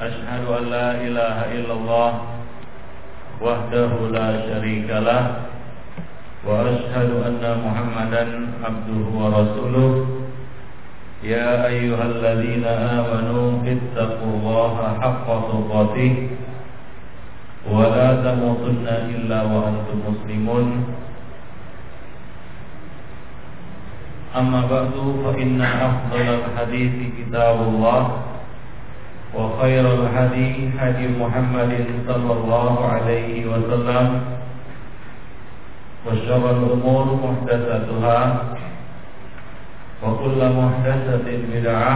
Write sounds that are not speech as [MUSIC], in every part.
أشهد أن لا إله إلا الله وحده لا شريك له وأشهد أن محمدا عبده ورسوله يا أيها الذين آمنوا اتقوا الله حق تقاته ولا تموتن إلا وأنتم مسلمون أما بعد فإن أفضل الحديث كتاب الله وخير الهدي هدي محمد صلى الله عليه وسلم. وشر الأمور محدثاتها. وكل محدثة بدعة.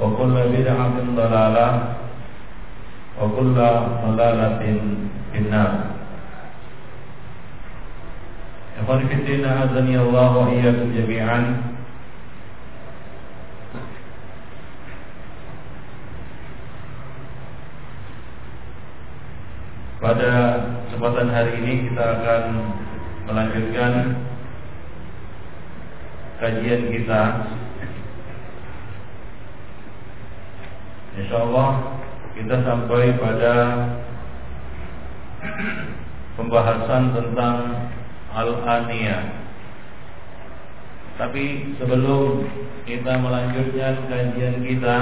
وكل بدعة ضلالة. وكل ضلالة في النار. Ikhwan fiddina azani Allah wa iyyakum jami'an. Pada kesempatan hari ini kita akan melanjutkan kajian kita. Insya Allah kita sampai pada pembahasan tentang Al-Aniyah Tapi sebelum kita melanjutkan kajian kita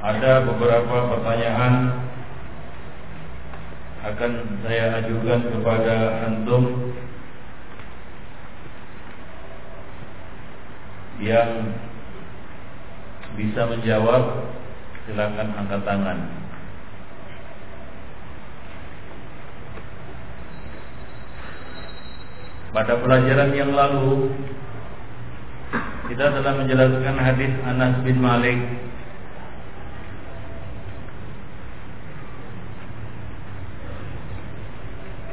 Ada beberapa pertanyaan Akan saya ajukan kepada Antum Yang bisa menjawab Silakan angkat tangan. Pada pelajaran yang lalu kita telah menjelaskan hadis Anas bin Malik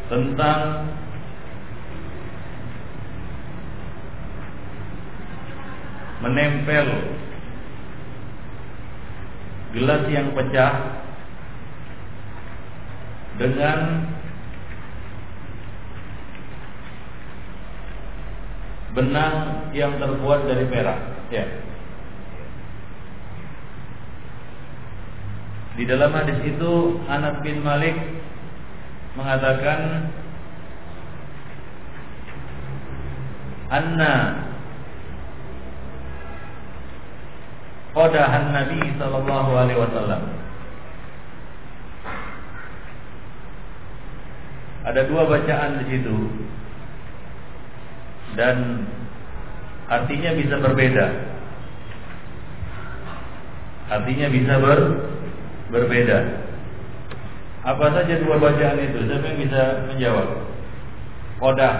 tentang menempel gelas yang pecah dengan benang yang terbuat dari perak. Ya. Di dalam hadis itu Anas bin Malik mengatakan anna qadahan Nabi sallallahu alaihi wasallam Ada dua bacaan di situ dan artinya bisa berbeda. Artinya bisa ber, berbeda. Apa saja dua bacaan itu? Siapa yang bisa menjawab? Kodah.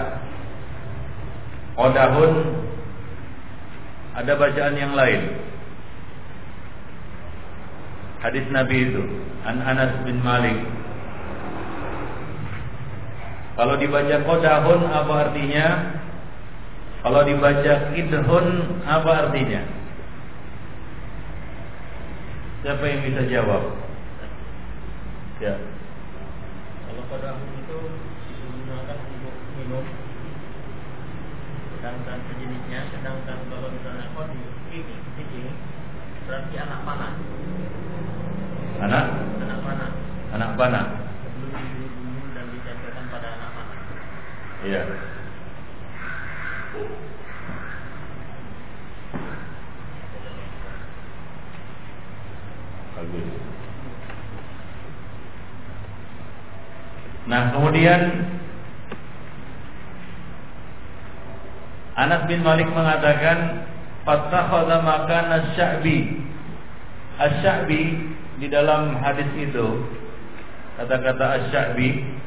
Kodahun ada bacaan yang lain. Hadis Nabi itu An Anas bin Malik Kalau dibaca kodahun apa artinya? Kalau dibaca idhun apa artinya? Siapa yang bisa jawab? Ya. Pada itu digunakan untuk minum. Sedangkan sejenisnya sedangkan kalau misalnya kodi ini ini berarti anak panah. Anak? Anak panah. Anak panah. Sebelum dibunuh dan ditempelkan pada anak panah. Iya. Bagus. Nah kemudian Anas bin Malik mengatakan Fattakhadha makan asy-sya'bi Asy-sya'bi di dalam hadis itu kata-kata asy-sya'bi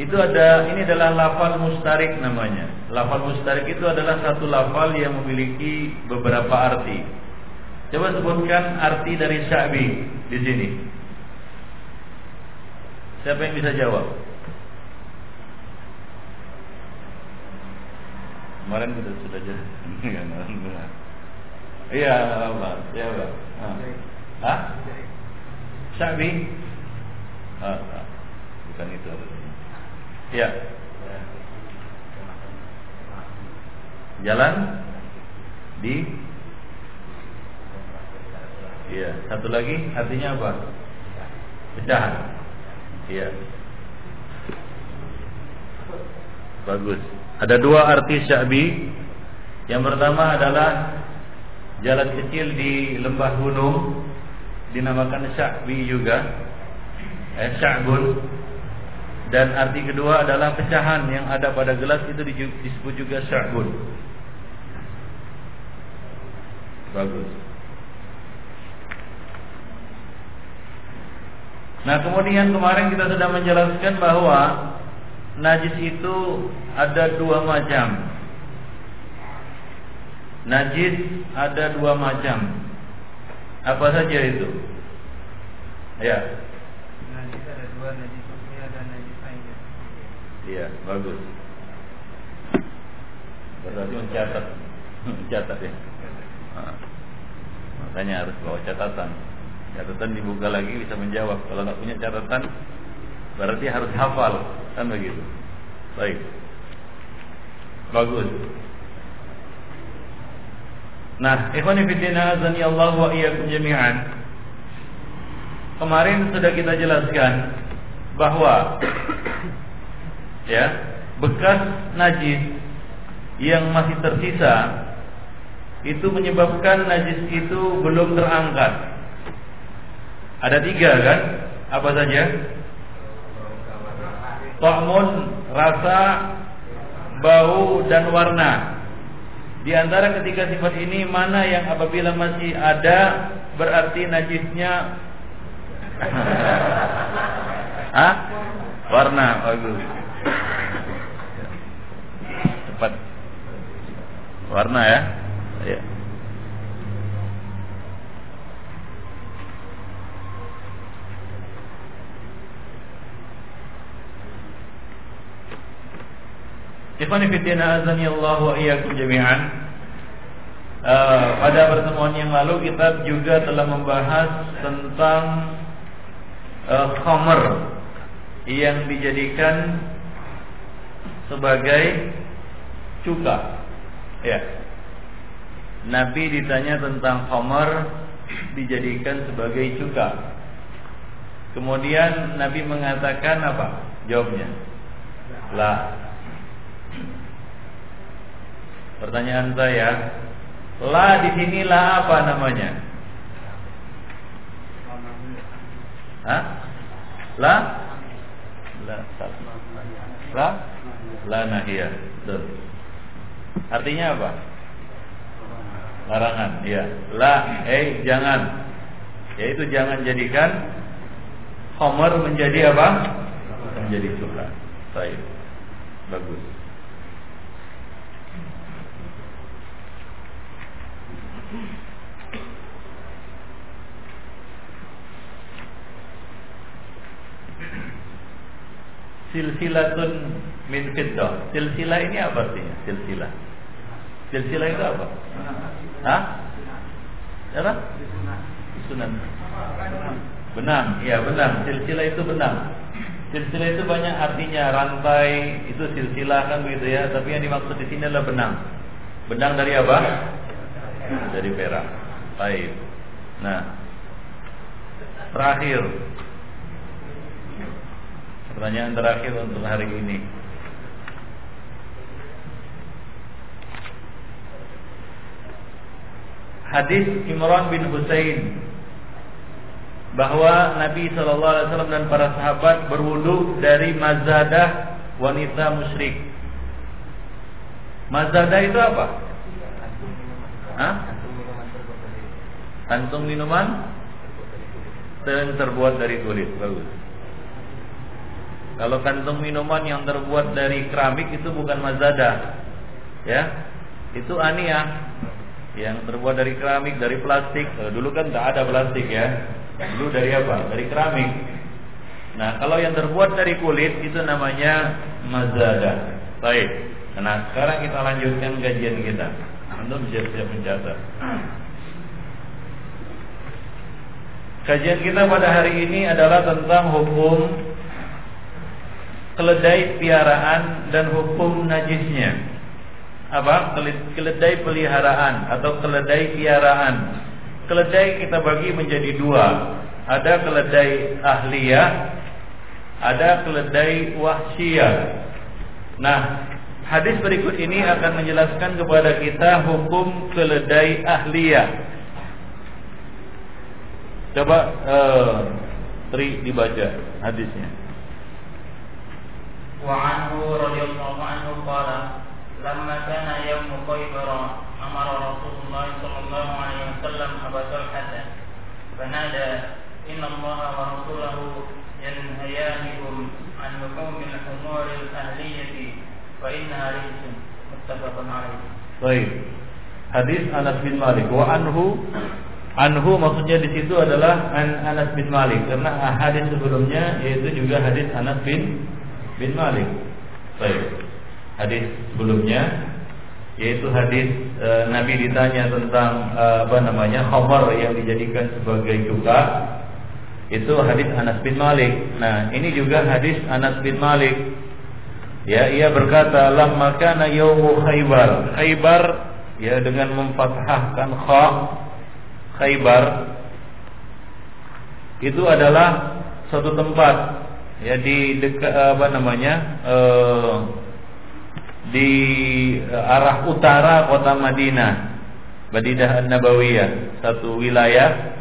itu ada ini adalah lafal mustarik namanya. Lafal mustarik itu adalah satu lafal yang memiliki beberapa arti. Coba sebutkan arti dari sya'bi di sini. Siapa yang bisa jawab? Kemarin kita sudah jadi. [LAUGHS] Iya, apa? Ya, apa? Hah? Sya'bi? Ah, bukan itu. Ya. Jalan di Iya, satu lagi artinya apa? Pecahan. Iya. Bagus. Ada dua arti sya'bi. Yang pertama adalah jalan kecil di lembah gunung dinamakan sya'bi juga. Eh, sya'bun dan arti kedua adalah pecahan yang ada pada gelas itu disebut juga sya'bun. Bagus. Nah kemudian kemarin kita sudah menjelaskan bahwa najis itu ada dua macam. Najis ada dua macam. Apa saja itu? Ya. Najis ada dua najis Iya, bagus. Berarti mencatat, [LAUGHS] mencatat ya. Nah, makanya harus bawa catatan. Catatan dibuka lagi bisa menjawab. Kalau nggak punya catatan, berarti harus hafal, kan begitu. Baik, bagus. Nah, ikhwan fillah azani Allah wa iyyakum jami'an. Kemarin sudah kita jelaskan bahwa ya bekas najis yang masih tersisa itu menyebabkan najis itu belum terangkat. Ada tiga kan? Apa saja? Ta'mun, rasa, bau dan warna. Di antara ketiga sifat ini mana yang apabila masih ada berarti najisnya [LAUGHS] Hah? Warna bagus cepat warna ya ya Ikhwani fitina azani Allah wa iyyakum jami'an. Uh, pada pertemuan yang lalu kita juga telah membahas tentang uh, khamr yang dijadikan sebagai cuka. Ya. Nabi ditanya tentang khamar dijadikan sebagai cuka. Kemudian Nabi mengatakan apa? Jawabnya. La. Pertanyaan saya, la di sini la apa namanya? Hah? La? La. La? La nahiyah. Betul. Artinya apa? Larangan, ya. La, eh jangan. Yaitu jangan jadikan Homer menjadi apa? Menjadi Tuhan. Baik. Bagus. Silsilatun min fiddah. Silsilah ini apa artinya? Silsilah. Silsilah itu apa? Hah? Apa? Sunan. Benang, iya benang. Silsilah itu benang. Silsilah itu banyak artinya rantai itu silsilah kan begitu ya. Tapi yang dimaksud di sini adalah benang. Benang dari apa? Dari perak. Baik. Nah, terakhir Pertanyaan terakhir untuk hari ini. Hadis Imran bin Husain bahwa Nabi Shallallahu Alaihi Wasallam dan para sahabat berwudu dari mazadah wanita musyrik. Mazadah itu apa? Hah? Kantung minuman yang terbuat dari kulit. Bagus. Kalau kantung minuman yang terbuat dari keramik itu bukan mazada. Ya. Itu aniyah. Yang terbuat dari keramik, dari plastik. Eh, dulu kan tidak ada plastik ya. Dulu dari apa? Dari keramik. Nah, kalau yang terbuat dari kulit itu namanya mazada. Baik. Nah, sekarang kita lanjutkan kajian kita. Anda siap-siap mencatat. Kajian kita pada hari ini adalah tentang hukum keledai piaraan dan hukum najisnya. Apa? Keledai peliharaan atau keledai piaraan. Keledai kita bagi menjadi dua. Ada keledai ahliyah, ada keledai wahsyiyah. Nah, hadis berikut ini akan menjelaskan kepada kita hukum keledai ahliyah Coba uh, Tri dibaca hadisnya. Wa anhu radhiyallahu anhu qala lamma kana yawm Khaybar amara Rasulullah sallallahu alaihi wasallam Abu Talha fanada inna Allah wa rasulahu yanhayanikum an luhum al-humur al-ahliyah fa Baik. Hadis Anas bin Malik wa anhu Anhu maksudnya di situ adalah An Anas bin Malik karena hadis sebelumnya yaitu juga hadis Anas bin bin Malik. Baik. Hadis sebelumnya yaitu hadis e, Nabi ditanya tentang e, apa namanya khamar yang dijadikan sebagai cuka itu hadis Anas bin Malik. Nah, ini juga hadis Anas bin Malik. Ya, ia berkata, "Lamma kana yaumu Khaybar." Khaybar. Ya dengan memfathahkan kha Khaybar. Itu adalah suatu tempat. Ya di dekat apa namanya eh, di arah utara kota Madinah Madinah An-Nabawiyah. Satu wilayah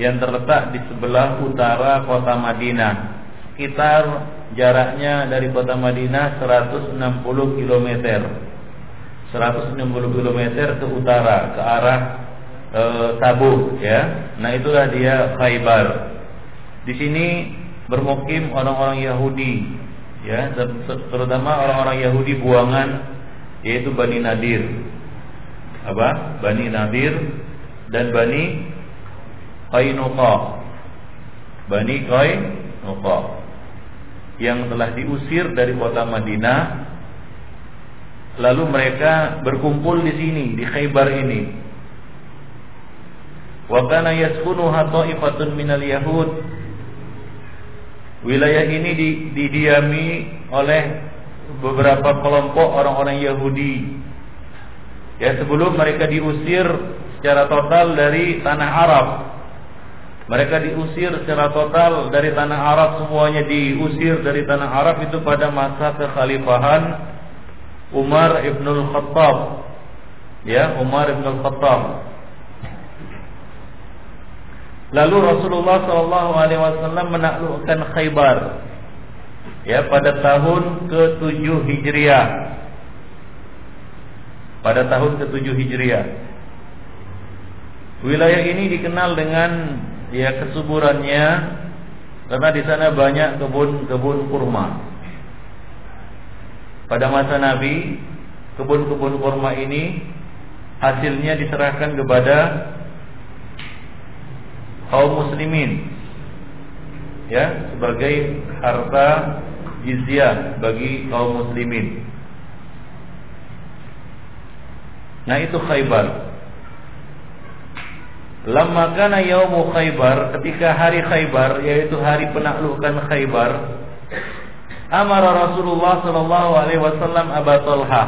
yang terletak di sebelah utara kota Madinah. Sekitar jaraknya dari kota Madinah 160 km 160 km ke utara ke arah e, Tabuk ya. Nah itulah dia Khaybar. Di sini bermukim orang-orang Yahudi ya, terutama orang-orang Yahudi buangan yaitu Bani Nadir. Apa? Bani Nadir dan Bani Qainuqa. Bani Qainuqa yang telah diusir dari kota Madinah lalu mereka berkumpul di sini di Khaybar ini Wa kana yaskunuha ta'ifatun minal yahud. Wilayah ini didiami oleh beberapa kelompok orang-orang Yahudi. Ya sebelum mereka diusir secara total dari tanah Arab. Mereka diusir secara total dari tanah Arab semuanya diusir dari tanah Arab itu pada masa kekhalifahan Umar ibnul Khattab. Ya, Umar ibnul Khattab. Lalu Rasulullah Shallallahu Alaihi Wasallam menaklukkan Khaybar ya pada tahun ke-7 Hijriah. Pada tahun ke-7 Hijriah. Wilayah ini dikenal dengan ya kesuburannya karena di sana banyak kebun-kebun kurma. Pada masa Nabi, kebun-kebun kurma ini hasilnya diserahkan kepada kaum muslimin ya sebagai harta jizyah bagi kaum muslimin. Nah itu Khaybar. Lama kana yaumu Khaybar, ketika hari Khaybar yaitu hari penaklukan Khaybar, amara Rasulullah sallallahu alaihi wasallam Abu Talha.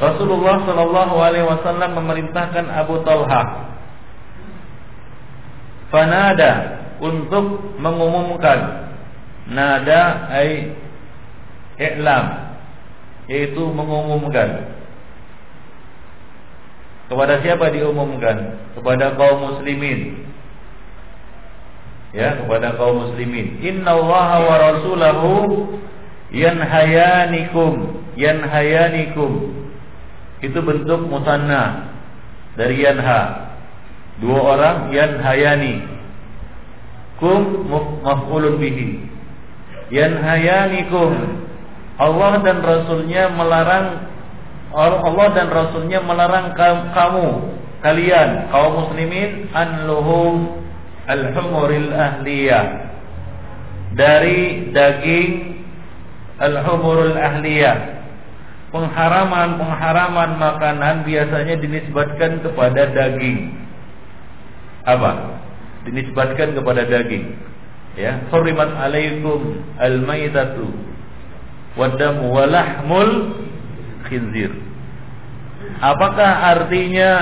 Rasulullah sallallahu alaihi wasallam memerintahkan Abu Talha. Fanada untuk mengumumkan. Nada ai i'lam yaitu mengumumkan kepada siapa diumumkan? Kepada kaum muslimin. Ya kepada kaum muslimin. Innallaha wa rasulahu yanhayanikum yanhayanikum. Itu bentuk musanna dari yanha. Dua orang yang hayani. Kum maf'ulun bihi. yanhayanikum. Allah dan Rasulnya melarang Allah dan Rasulnya melarang kamu kalian kaum muslimin an luhum al-humuril ahliyah. Dari daging al-humurul ahliyah. Pengharaman-pengharaman makanan biasanya dinisbatkan kepada daging. Apa? Dinisbatkan kepada daging. Ya hurimat alaikum al-maitatu wadamu walahmul khinzir apakah artinya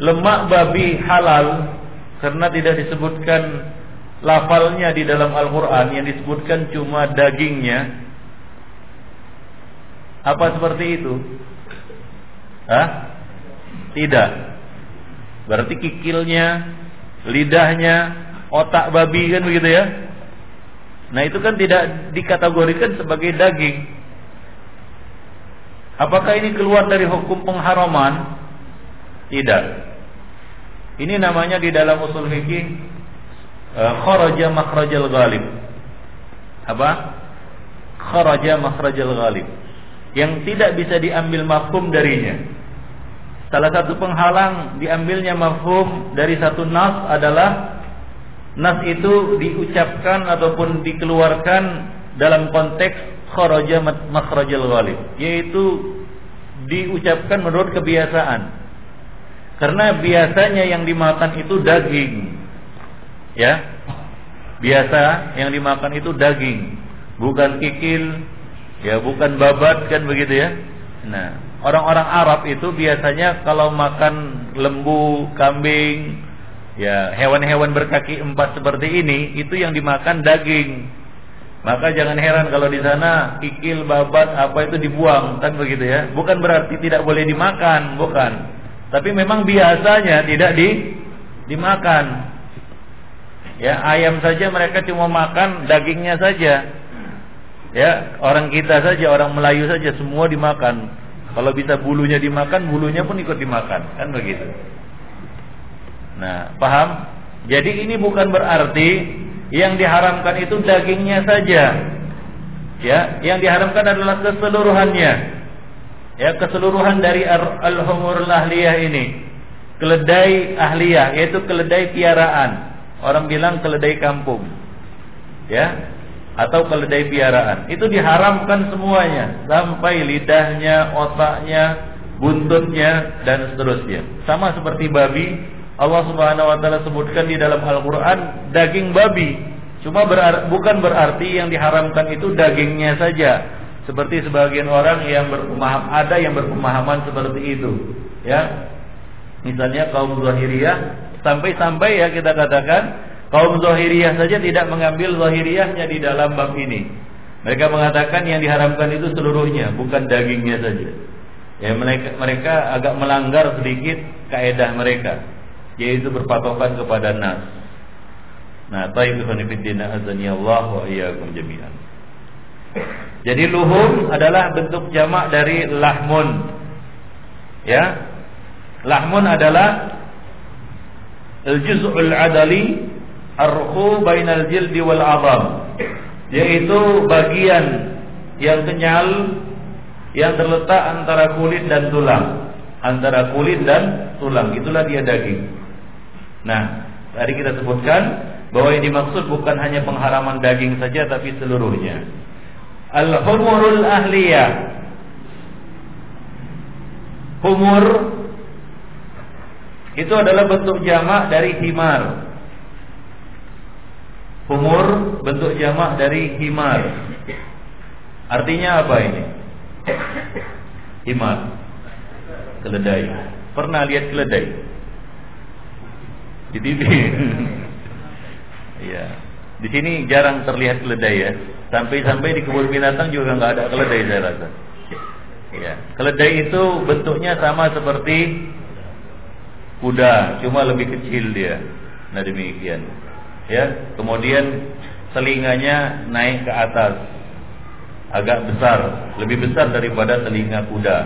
lemak babi halal karena tidak disebutkan lafalnya di dalam Al-Quran yang disebutkan cuma dagingnya apa seperti itu? Hah? Tidak. Berarti kikilnya, lidahnya, otak babi kan begitu ya? Nah itu kan tidak dikategorikan sebagai daging. Apakah ini keluar dari hukum pengharaman? Tidak. Ini namanya di dalam usul fikih uh, kharaja makhrajal ghalib. Apa? Kharaja makhrajal ghalib. Yang tidak bisa diambil mafhum darinya. Salah satu penghalang diambilnya mafhum dari satu nas adalah nas itu diucapkan ataupun dikeluarkan dalam konteks kharaja makhrajal ghalib, yaitu diucapkan menurut kebiasaan. Karena biasanya yang dimakan itu daging. Ya. Biasa yang dimakan itu daging, bukan kikil, ya bukan babat kan begitu ya. Nah, orang-orang Arab itu biasanya kalau makan lembu, kambing, ya hewan-hewan berkaki empat seperti ini itu yang dimakan daging. Maka jangan heran kalau di sana kikil, babat apa itu dibuang kan begitu ya. Bukan berarti tidak boleh dimakan, bukan. Tapi memang biasanya tidak di dimakan. Ya, ayam saja mereka cuma makan dagingnya saja. Ya, orang kita saja, orang Melayu saja semua dimakan. Kalau bisa bulunya dimakan, bulunya pun ikut dimakan, kan begitu. Nah, paham? Jadi ini bukan berarti yang diharamkan itu dagingnya saja. Ya, yang diharamkan adalah keseluruhannya. Ya, keseluruhan dari al-humur ahliyah ini. Keledai ahliyah yaitu keledai piaraan. Orang bilang keledai kampung. Ya. Atau keledai piaraan. Itu diharamkan semuanya. Sampai lidahnya, otaknya, buntutnya, dan seterusnya. Sama seperti babi. Allah subhanahu wa ta'ala sebutkan di dalam Al-Quran. Daging babi. Cuma berar bukan berarti yang diharamkan itu dagingnya saja. Seperti sebagian orang yang berpemaham ada yang berpemahaman seperti itu, ya. Misalnya kaum Zahiriyah Sampai-sampai ya kita katakan kaum Zahiriyah saja tidak mengambil Zahiriyahnya di dalam bab ini. Mereka mengatakan yang diharamkan itu seluruhnya, bukan dagingnya saja. Ya mereka mereka agak melanggar sedikit kaidah mereka, yaitu berpatokan kepada nas. Nah, taib khonifiddina azani Allah wa iyyakum jami'an. Jadi luhum adalah bentuk jamak dari lahmun. Ya. Lahmun adalah al-juz'ul adali arhu bainal jildi wal azam yaitu bagian yang kenyal yang terletak antara kulit dan tulang antara kulit dan tulang itulah dia daging nah tadi kita sebutkan bahwa yang dimaksud bukan hanya pengharaman daging saja tapi seluruhnya al-humurul ahliyah humur itu adalah bentuk jamak dari himar. Humur bentuk jamak dari himar. Artinya apa ini? Himar. Keledai. Pernah lihat keledai? Di TV. Iya. Di sini jarang terlihat keledai ya. Sampai-sampai di kebun binatang juga nggak ada keledai saya rasa. Ya, keledai itu bentuknya sama seperti kuda, cuma lebih kecil dia. Nah demikian. Ya, kemudian telinganya naik ke atas. Agak besar, lebih besar daripada telinga kuda.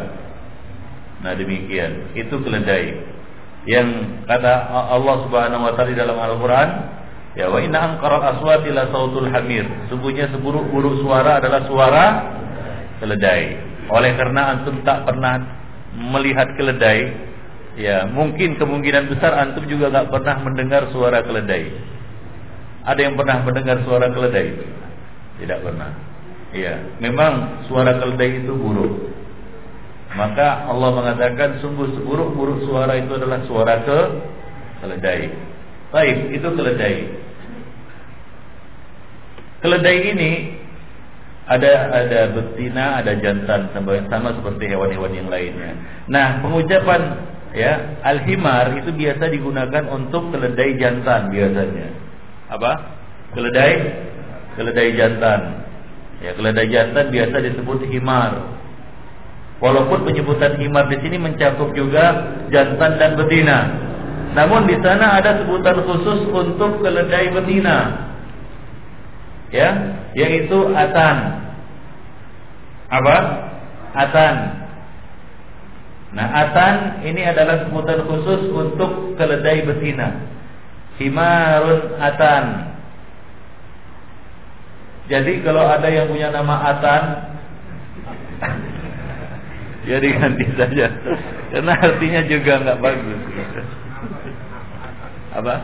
Nah demikian. Itu keledai. Yang kata Allah Subhanahu wa taala di dalam Al-Qur'an, Ya wa inna anqara aswati la sautul hamir. Sungguhnya seburuk-buruk suara adalah suara keledai. Oleh karena antum tak pernah melihat keledai, ya mungkin kemungkinan besar antum juga nggak pernah mendengar suara keledai. Ada yang pernah mendengar suara keledai? Tidak pernah. Ya, memang suara keledai itu buruk. Maka Allah mengatakan sungguh seburuk-buruk suara itu adalah suara ke keledai. Baik, itu keledai. Keledai ini ada ada betina, ada jantan sama, seperti hewan-hewan yang lainnya. Nah, pengucapan ya al-himar itu biasa digunakan untuk keledai jantan biasanya. Apa? Keledai keledai jantan. Ya, keledai jantan biasa disebut himar. Walaupun penyebutan himar di sini mencakup juga jantan dan betina. Namun di sana ada sebutan khusus untuk keledai betina. Ya, yaitu atan. Apa? Atan. Nah, atan ini adalah sebutan khusus untuk keledai betina. Himarun atan. Jadi kalau ada yang punya nama atan ya diganti saja. Karena artinya juga nggak bagus. Apa?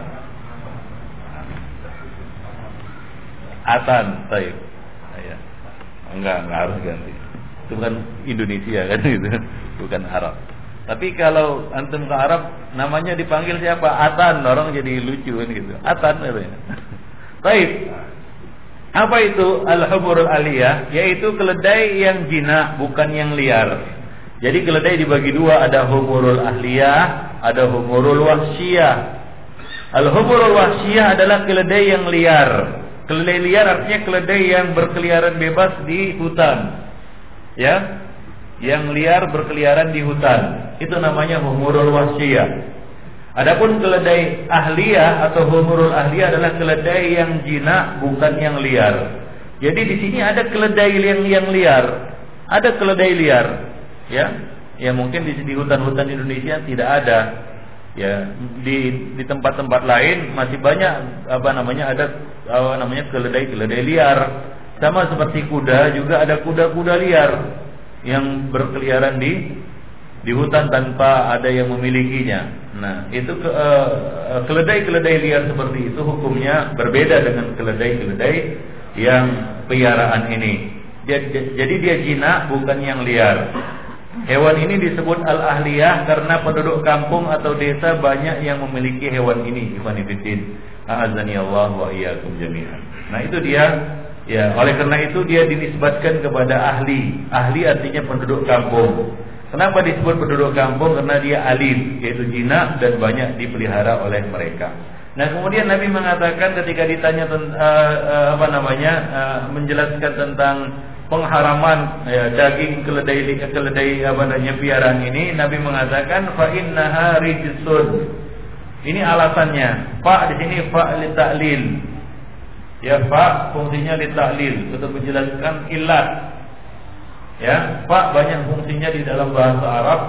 Atan taib ya enggak enggak harus ganti. Itu bukan Indonesia kan itu. Bukan Arab. Tapi kalau antum ke Arab namanya dipanggil siapa? Atan. Orang jadi lucu kan gitu. Atan katanya. Taib apa itu? Al-humurul aliyah yaitu keledai yang jinak bukan yang liar jadi keledai dibagi dua, ada humurul ahliyah, ada humurul wahsiyah. Al-humurul wahsiyah adalah keledai yang liar. Keledai liar artinya keledai yang berkeliaran bebas di hutan. Ya. Yang liar berkeliaran di hutan. Itu namanya humurul wahsiyah. Adapun keledai ahliyah atau humurul ahliyah adalah keledai yang jinak bukan yang liar. Jadi di sini ada keledai yang yang liar, ada keledai liar ya ya mungkin di, di hutan-hutan Indonesia tidak ada ya di di tempat-tempat lain masih banyak apa namanya ada apa namanya keledai-keledai liar sama seperti kuda juga ada kuda-kuda liar yang berkeliaran di di hutan tanpa ada yang memilikinya. Nah, itu ke, uh, keledai-keledai liar seperti itu hukumnya berbeda dengan keledai-keledai yang piaraan ini. Jadi, jadi dia jinak bukan yang liar. Hewan ini disebut al-ahliyah karena penduduk kampung atau desa banyak yang memiliki hewan ini. Ikhwan fillah. Azani Allah wa iyyakum jami'an. Nah, itu dia ya, oleh karena itu dia dinisbatkan kepada ahli. Ahli artinya penduduk kampung. Kenapa disebut penduduk kampung? Karena dia alif, yaitu jinak dan banyak dipelihara oleh mereka. Nah, kemudian Nabi mengatakan ketika ditanya uh, uh, apa namanya uh, menjelaskan tentang pengharaman ya, daging keledai keledai apa namanya piaraan ini Nabi mengatakan fa innaha rijsun. Ini alasannya. Fa di sini fa li ta'lil. Ya fa fungsinya li ta'lil untuk menjelaskan ilat. Ya, fa banyak fungsinya di dalam bahasa Arab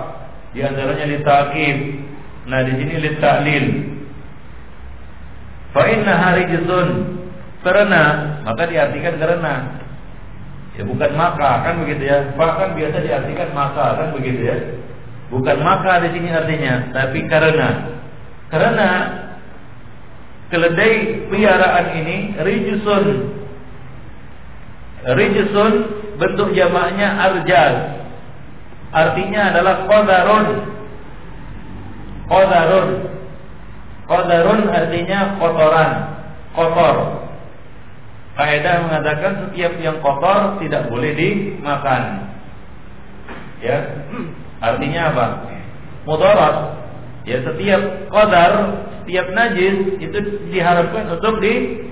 di antaranya li ta'kid. Nah, di sini li ta'lil. Fa innaha rijsun. Karena maka diartikan karena Ya bukan maka kan begitu ya. Fa kan biasa diartikan maka kan begitu ya. Bukan maka di sini artinya, tapi karena. Karena keledai piaraan ini rijusun. Rijusun bentuk jamaknya arjal. Artinya adalah qadarun. Qadarun. Qadarun artinya kotoran kotor Kaidah mengatakan setiap yang kotor tidak boleh dimakan. Ya. Artinya apa? Mudarat. Ya setiap qadar, setiap najis itu diharapkan untuk di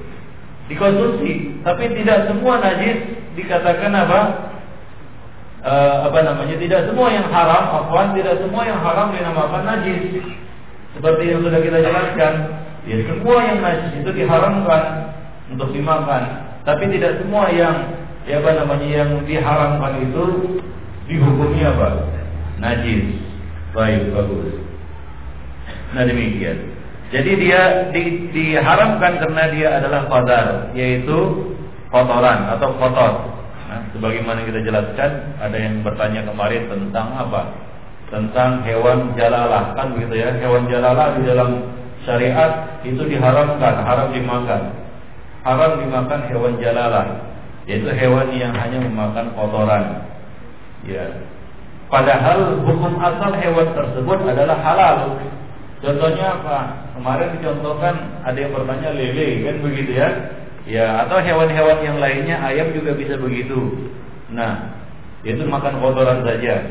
dikonsumsi, tapi tidak semua najis dikatakan apa? E, apa namanya? Tidak semua yang haram, afwan, tidak semua yang haram dinamakan najis. Seperti yang sudah kita jelaskan, ya semua yang najis itu diharamkan untuk dimakan. Tapi tidak semua yang ya apa namanya yang diharamkan itu dihukumi apa? Najis. Baik, bagus. Nah demikian. Jadi dia di, diharamkan karena dia adalah qadar, yaitu kotoran atau kotor. Nah, sebagaimana kita jelaskan, ada yang bertanya kemarin tentang apa? Tentang hewan jalalah kan begitu ya? Hewan jalalah di dalam syariat itu diharamkan, haram dimakan. Haram dimakan hewan jalalah, yaitu hewan yang hanya memakan kotoran. Ya. Padahal hukum asal hewan tersebut adalah halal. Contohnya apa? Kemarin dicontohkan ada yang bertanya lele kan begitu ya. Ya, atau hewan-hewan yang lainnya ayam juga bisa begitu. Nah, itu makan kotoran saja.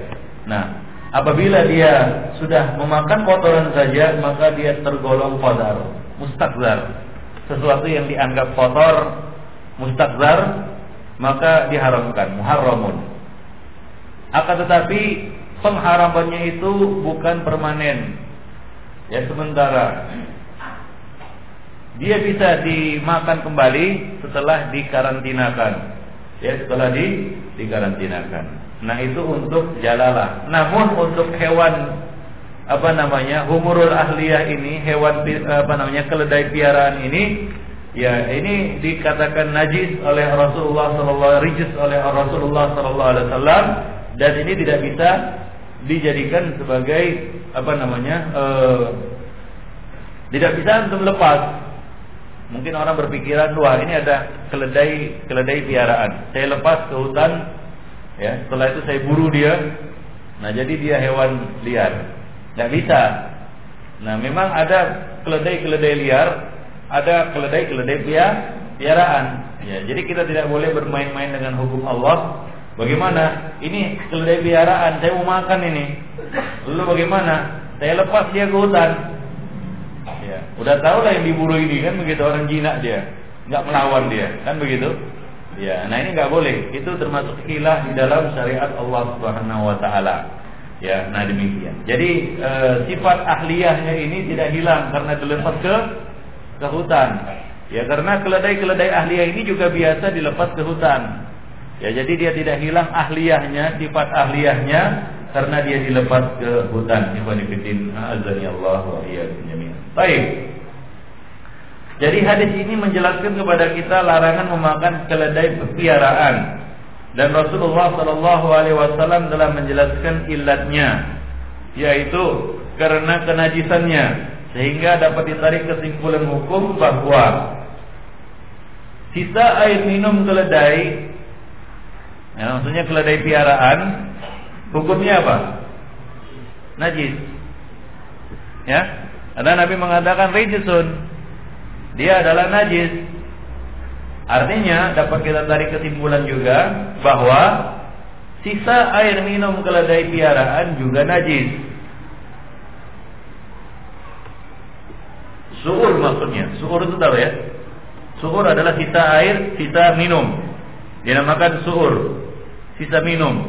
Nah, apabila dia sudah memakan kotoran saja, maka dia tergolong qadar, mustakzar. Sesuatu yang dianggap kotor, mustakzar, maka diharamkan, muharramun. Akan tetapi pengharamannya itu bukan permanen, ya sementara. Dia bisa dimakan kembali setelah dikarantinakan. Ya setelah di dikarantinakan. Nah itu untuk jalalah. Namun untuk hewan apa namanya humurul ahliyah ini hewan apa namanya keledai piaraan ini ya ini dikatakan najis oleh Rasulullah sallallahu oleh Rasulullah sallallahu alaihi wasallam dan ini tidak bisa dijadikan sebagai apa namanya uh, tidak bisa untuk lepas. Mungkin orang berpikiran wah ini ada keledai keledai piaraan. Saya lepas ke hutan, ya setelah itu saya buru dia. Nah jadi dia hewan liar. Tidak bisa. Nah memang ada keledai-keledai liar, ada keledai-keledai piaraan. Ya, jadi kita tidak boleh bermain-main dengan hukum Allah. Bagaimana? Ini keledai piaraan, saya mau makan ini. Lalu bagaimana? Saya lepas dia ke hutan. Ya, udah tahu lah yang diburu ini kan begitu orang jinak dia, nggak melawan dia, kan begitu? Ya, nah ini nggak boleh. Itu termasuk hilah di dalam syariat Allah Subhanahu Wa Taala. Ya, nah demikian. Jadi e, sifat ahliyahnya ini tidak hilang karena dilepas ke ke hutan. Ya, karena keledai-keledai ahliyah ini juga biasa dilepas ke hutan. Ya, jadi dia tidak hilang ahliyahnya, sifat ahliyahnya karena dia dilepas ke hutan. Ikhwan fillah, wa. Baik. Jadi hadis ini menjelaskan kepada kita larangan memakan keledai piaraan dan Rasulullah Shallallahu Alaihi Wasallam telah menjelaskan ilatnya, yaitu karena kenajisannya, sehingga dapat ditarik kesimpulan hukum bahwa sisa air minum keledai, ya, maksudnya keledai piaraan, hukumnya apa? Najis. Ya, karena Nabi mengatakan rijisun. Dia adalah najis. Artinya dapat kita tarik kesimpulan juga bahwa sisa air minum keledai piaraan juga najis. Suur maksudnya. Suur itu tahu ya? Suur adalah sisa air, sisa minum. Dinamakan suur. Sisa minum.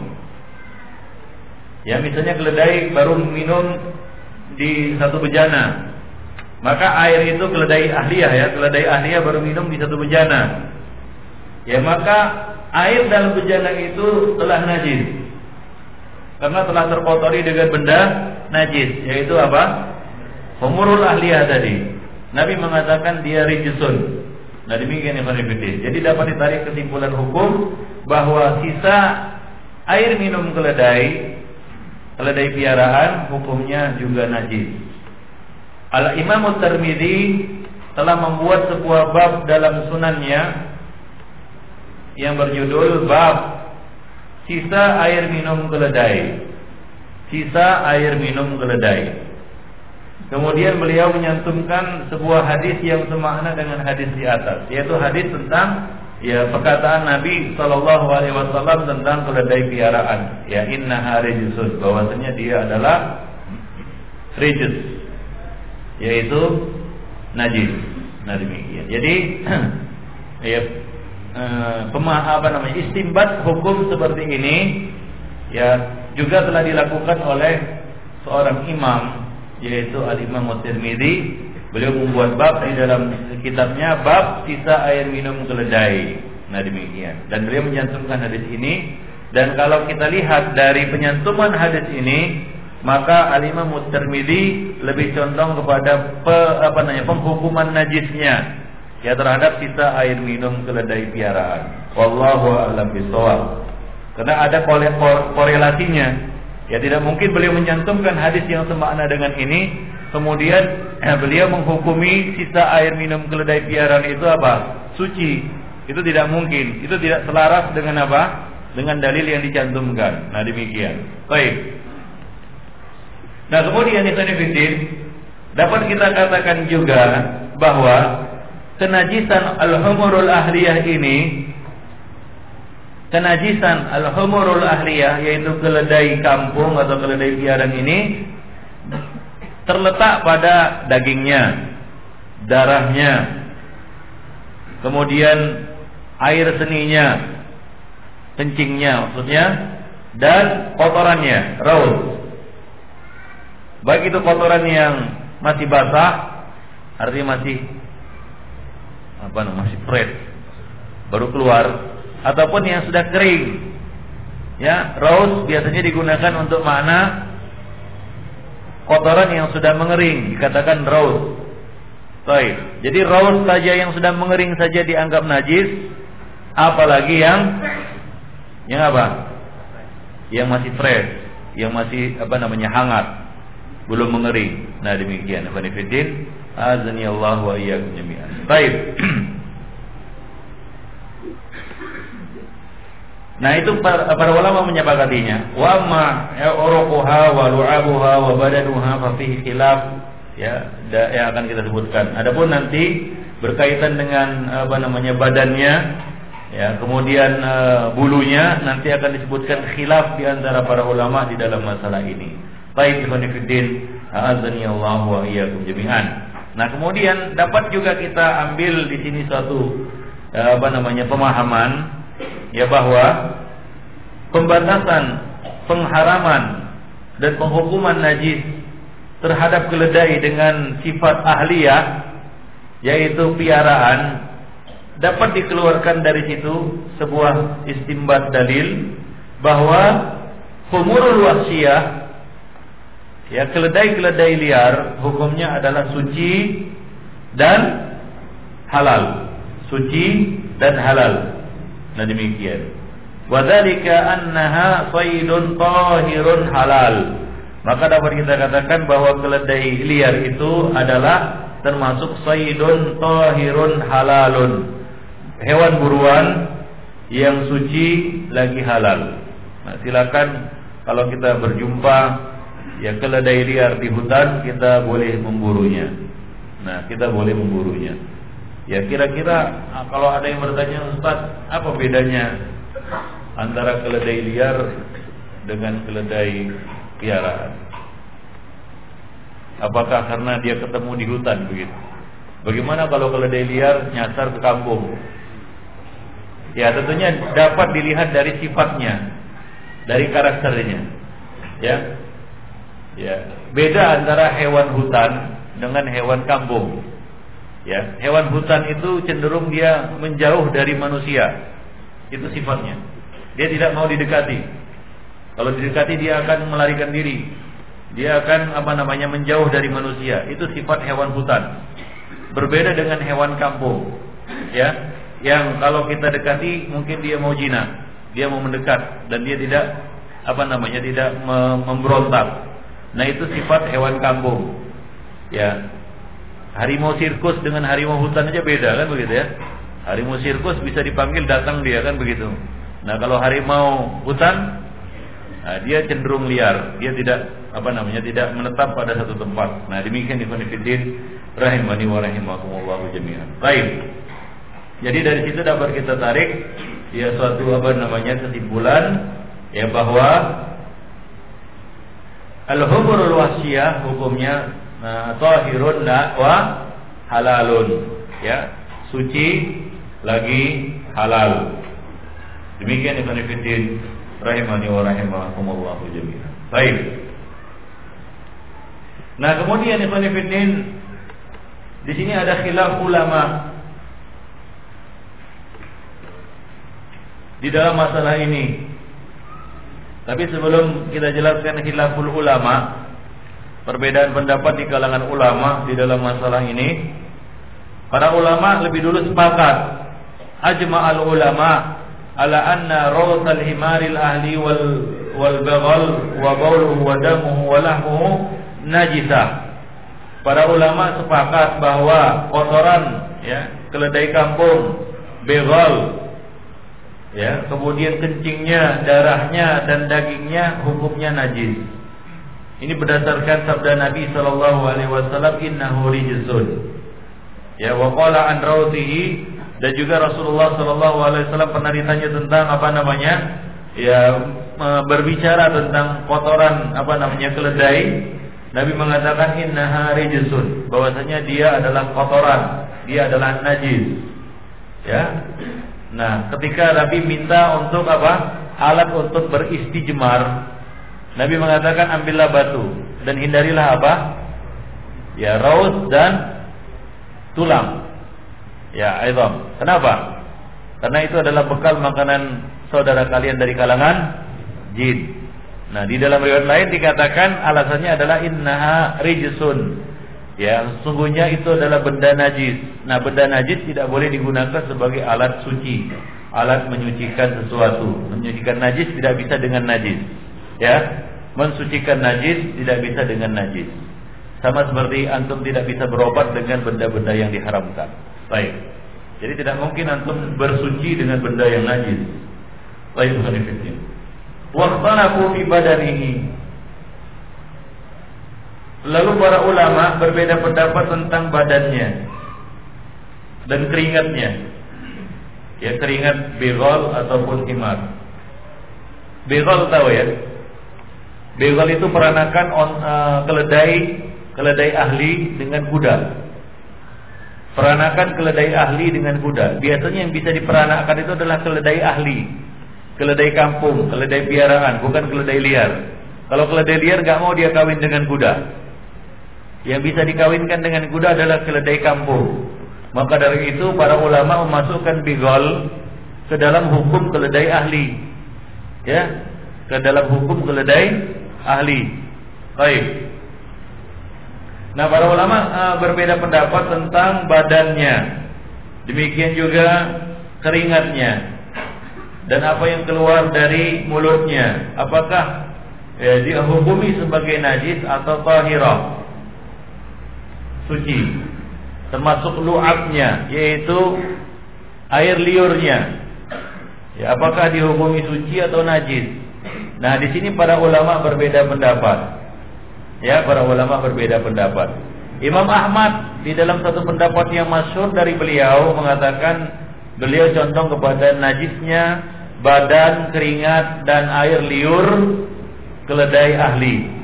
Ya misalnya keledai baru minum di satu bejana. Maka air itu keledai ahliyah ya, keledai ahliyah baru minum di satu bejana. Ya maka air dalam bejana itu telah najis. Karena telah terkotori dengan benda najis, yaitu apa? Humurul ahliyah tadi. Nabi mengatakan dia rijisun. Nah demikian yang Jadi dapat ditarik kesimpulan hukum bahwa sisa air minum keledai keledai piaraan hukumnya juga najis. Al Imam Tirmizi telah membuat sebuah bab dalam sunannya yang berjudul bab sisa air minum keledai. Sisa air minum keledai. Kemudian beliau menyantumkan sebuah hadis yang semakna dengan hadis di atas, yaitu hadis tentang ya perkataan Nabi Shallallahu Alaihi Wasallam tentang keledai piaraan ya inna harijusun bahwasanya dia adalah rijus yaitu najis nah demikian jadi [CLEARS THROAT] ya eh, pemah apa namanya istimbat hukum seperti ini ya juga telah dilakukan oleh seorang imam yaitu al Imam Tirmidzi Beliau membuat bab di dalam kitabnya bab sisa air minum keledai. Nah demikian. Dan beliau menyantumkan hadis ini. Dan kalau kita lihat dari penyantuman hadis ini, maka Al-Imam Tirmidzi lebih condong kepada pe, apa namanya penghukuman najisnya ya terhadap sisa air minum keledai piaraan. Wallahu a'lam bishawab. Karena ada korelasinya. Ya tidak mungkin beliau menyantumkan hadis yang semakna dengan ini kemudian eh, beliau menghukumi sisa air minum keledai piaraan itu apa? Suci. Itu tidak mungkin. Itu tidak selaras dengan apa? Dengan dalil yang dicantumkan. Nah demikian. Baik. Nah kemudian Ikhwanifidin dapat kita katakan juga bahwa kenajisan al-humurul ahliyah ini kenajisan al-humurul ahliyah yaitu keledai kampung atau keledai piarang ini terletak pada dagingnya, darahnya, kemudian air seninya, kencingnya maksudnya dan kotorannya, raut. Baik itu kotoran yang masih basah, artinya masih apa namanya masih fresh, baru keluar, ataupun yang sudah kering. Ya, raus biasanya digunakan untuk makna kotoran yang sudah mengering, dikatakan raus. Baik. Jadi raus saja yang sudah mengering saja dianggap najis, apalagi yang yang apa? Yang masih fresh, yang masih apa namanya hangat belum mengering. Nah demikian Fanifidin Azani Allah wa iyyakum jami'an. Baik. Nah itu para, para ulama menyepakatinya. Wa ma uruquha wa lu'abuha wa badanuha fa fihi khilaf ya yang akan kita sebutkan. Adapun nanti berkaitan dengan apa namanya badannya ya kemudian uh, bulunya nanti akan disebutkan khilaf di antara para ulama di dalam masalah ini. Baik ikhwan fillah, azani Allah wa iyyakum jami'an. Nah, kemudian dapat juga kita ambil di sini suatu eh, apa namanya pemahaman ya bahwa pembatasan, pengharaman dan penghukuman najis terhadap keledai dengan sifat ahliyah yaitu piaraan dapat dikeluarkan dari situ sebuah istimbat dalil bahwa humurul wasiyah Ya keledai-keledai liar hukumnya adalah suci dan halal. Suci dan halal. Nah demikian. Wadhalika annaha saydun tahirun halal. Maka dapat kita katakan bahwa keledai liar itu adalah termasuk saydun tahirun halalun. Hewan buruan yang suci lagi halal. Nah, silakan kalau kita berjumpa yang keledai liar di hutan kita boleh memburunya. Nah, kita boleh memburunya. Ya kira-kira ah, kalau ada yang bertanya Ustaz, apa bedanya antara keledai liar dengan keledai piaraan? Apakah karena dia ketemu di hutan begitu? Bagaimana kalau keledai liar nyasar ke kampung? Ya tentunya dapat dilihat dari sifatnya, dari karakternya. Ya, Ya, beda antara hewan hutan dengan hewan kampung. Ya, hewan hutan itu cenderung dia menjauh dari manusia. Itu sifatnya. Dia tidak mau didekati. Kalau didekati dia akan melarikan diri. Dia akan apa namanya menjauh dari manusia. Itu sifat hewan hutan. Berbeda dengan hewan kampung. Ya, yang kalau kita dekati mungkin dia mau jinak. Dia mau mendekat dan dia tidak apa namanya tidak memberontak Nah itu sifat hewan kampung. Ya. Harimau sirkus dengan harimau hutan aja beda kan begitu ya. Harimau sirkus bisa dipanggil datang dia kan begitu. Nah kalau harimau hutan nah, dia cenderung liar, dia tidak apa namanya tidak menetap pada satu tempat. Nah demikian ikhwan fillah rahimani wa rahimakumullah jami'an. Baik. Jadi dari situ dapat kita tarik ya suatu apa namanya kesimpulan ya bahwa Al-humurul wasiyah hukumnya nah, tahirun wa halalun. Ya, suci lagi halal. Demikian Ibn Fiddin rahimani wa rahimakumullah jami'an. Baik. Nah, kemudian Ibn Fiddin di sini ada khilaf ulama di dalam masalah ini Tapi sebelum kita jelaskan khilaful ulama, perbedaan pendapat di kalangan ulama di dalam masalah ini, para ulama lebih dulu sepakat ajma'al ulama ala anna rawt al-himaril ahli wal wal baghal wa bawluhu wa damuhu wa lahmuhu najisah. Para ulama sepakat bahwa kotoran ya, keledai kampung, begal ya, kemudian kencingnya, darahnya dan dagingnya hukumnya najis. Ini berdasarkan sabda Nabi sallallahu alaihi wasallam innahu rijsun. Ya, wa qala an rawtihi dan juga Rasulullah Shallallahu Alaihi Wasallam pernah ditanya tentang apa namanya? Ya berbicara tentang kotoran apa namanya keledai. Nabi mengatakan innaha rijsun bahwasanya dia adalah kotoran dia adalah najis. Ya nah ketika Nabi minta untuk apa alat untuk beristijmar Nabi mengatakan ambillah batu dan hindarilah apa ya raus dan tulang Ya, aidham. Kenapa? Karena itu adalah bekal makanan saudara kalian dari kalangan jin. Nah, di dalam riwayat lain dikatakan alasannya adalah innaha rijsun. Ya, sungguhnya itu adalah benda najis. Nah, benda najis tidak boleh digunakan sebagai alat suci, alat menyucikan sesuatu. Menyucikan najis tidak bisa dengan najis. Ya, mensucikan najis tidak bisa dengan najis. Sama seperti antum tidak bisa berobat dengan benda-benda yang diharamkan. Baik. Jadi tidak mungkin antum bersuci dengan benda yang najis. Baik Waktu Waqtanafu fi badanihi. Lalu para ulama berbeda pendapat tentang badannya dan keringatnya. Ya keringat begol ataupun himar. Begol tahu ya? Begol itu peranakan on, uh, keledai keledai ahli dengan kuda. Peranakan keledai ahli dengan kuda. Biasanya yang bisa diperanakan itu adalah keledai ahli. Keledai kampung, keledai piaraan, bukan keledai liar. Kalau keledai liar nggak mau dia kawin dengan kuda. Yang bisa dikawinkan dengan kuda adalah keledai kampung. Maka dari itu para ulama memasukkan bigol ke dalam hukum keledai ahli. Ya, ke dalam hukum keledai ahli. Baik. Nah, para ulama uh, berbeda pendapat tentang badannya. Demikian juga keringatnya dan apa yang keluar dari mulutnya. Apakah ya, dihukumi sebagai najis atau tahirah? Suci. Termasuk lu'abnya yaitu air liurnya. Ya, apakah dihukumi suci atau najis? Nah, di sini para ulama berbeda pendapat. Ya, para ulama berbeda pendapat. Imam Ahmad di dalam satu pendapat yang masyhur dari beliau mengatakan beliau condong kepada najisnya badan, keringat dan air liur keledai ahli.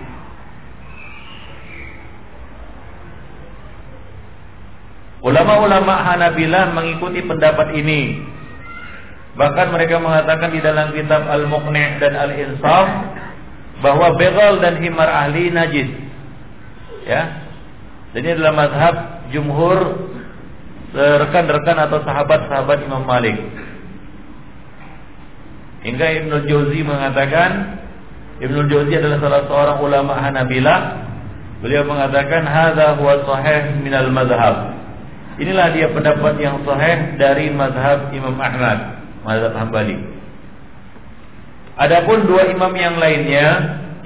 Ulama-ulama Hanabilah mengikuti pendapat ini. Bahkan mereka mengatakan di dalam kitab Al-Muqni' dan Al-Insaf bahwa begal dan himar ahli najis. Ya. Dan ini adalah mazhab jumhur rekan-rekan atau sahabat-sahabat Imam Malik. Hingga Ibnu Jauzi mengatakan Ibnu Jauzi adalah salah seorang ulama Hanabilah. Beliau mengatakan hadza huwa sahih minal mazhab. Inilah dia pendapat yang sahih dari mazhab Imam Ahmad, mazhab Hambali. Adapun dua imam yang lainnya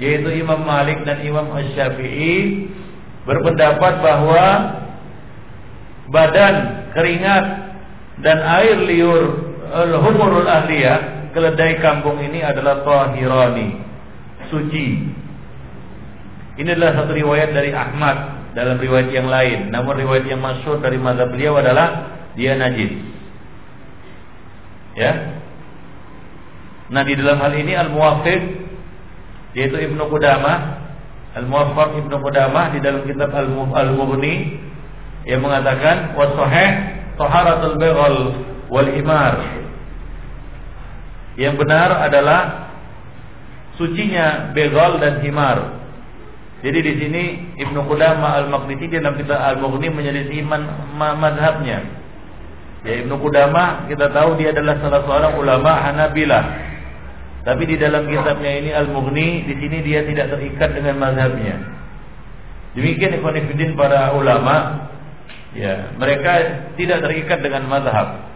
yaitu Imam Malik dan Imam Asy-Syafi'i berpendapat bahwa badan, keringat dan air liur al-humurul ahliyah keledai kampung ini adalah tahirani, suci. Ini adalah satu riwayat dari Ahmad dalam riwayat yang lain. Namun riwayat yang masyhur dari mazhab beliau adalah dia najis. Ya, Nah di dalam hal ini al-muwafiq yaitu Ibnu Qudamah al-muwaffaq Ibnu Qudamah di dalam kitab al-Mughni yang mengatakan wa sahih taharatul baghal wal imar. Yang benar adalah sucinya begal dan himar. Jadi di sini Ibnu Qudamah al-Maqdisi dalam kitab al-Mughni menyelisih madhabnya. Ya Ibnu Qudamah kita tahu dia adalah salah seorang ulama Hanabilah Tapi di dalam kitabnya ini Al-Mughni di sini dia tidak terikat dengan mazhabnya. Demikian ikhwanifidin para ulama ya, mereka tidak terikat dengan mazhab.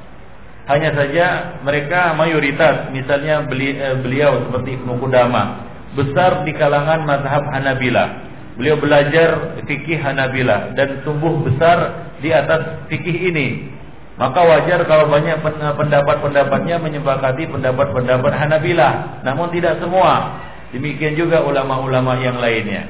Hanya saja mereka mayoritas misalnya eh, beliau seperti Ibnu Qudama besar di kalangan mazhab Hanabila. Beliau belajar fikih Hanabila dan tumbuh besar di atas fikih ini. Maka wajar kalau banyak pendapat-pendapatnya menyepakati pendapat-pendapat Hanabilah, namun tidak semua. Demikian juga ulama-ulama yang lainnya.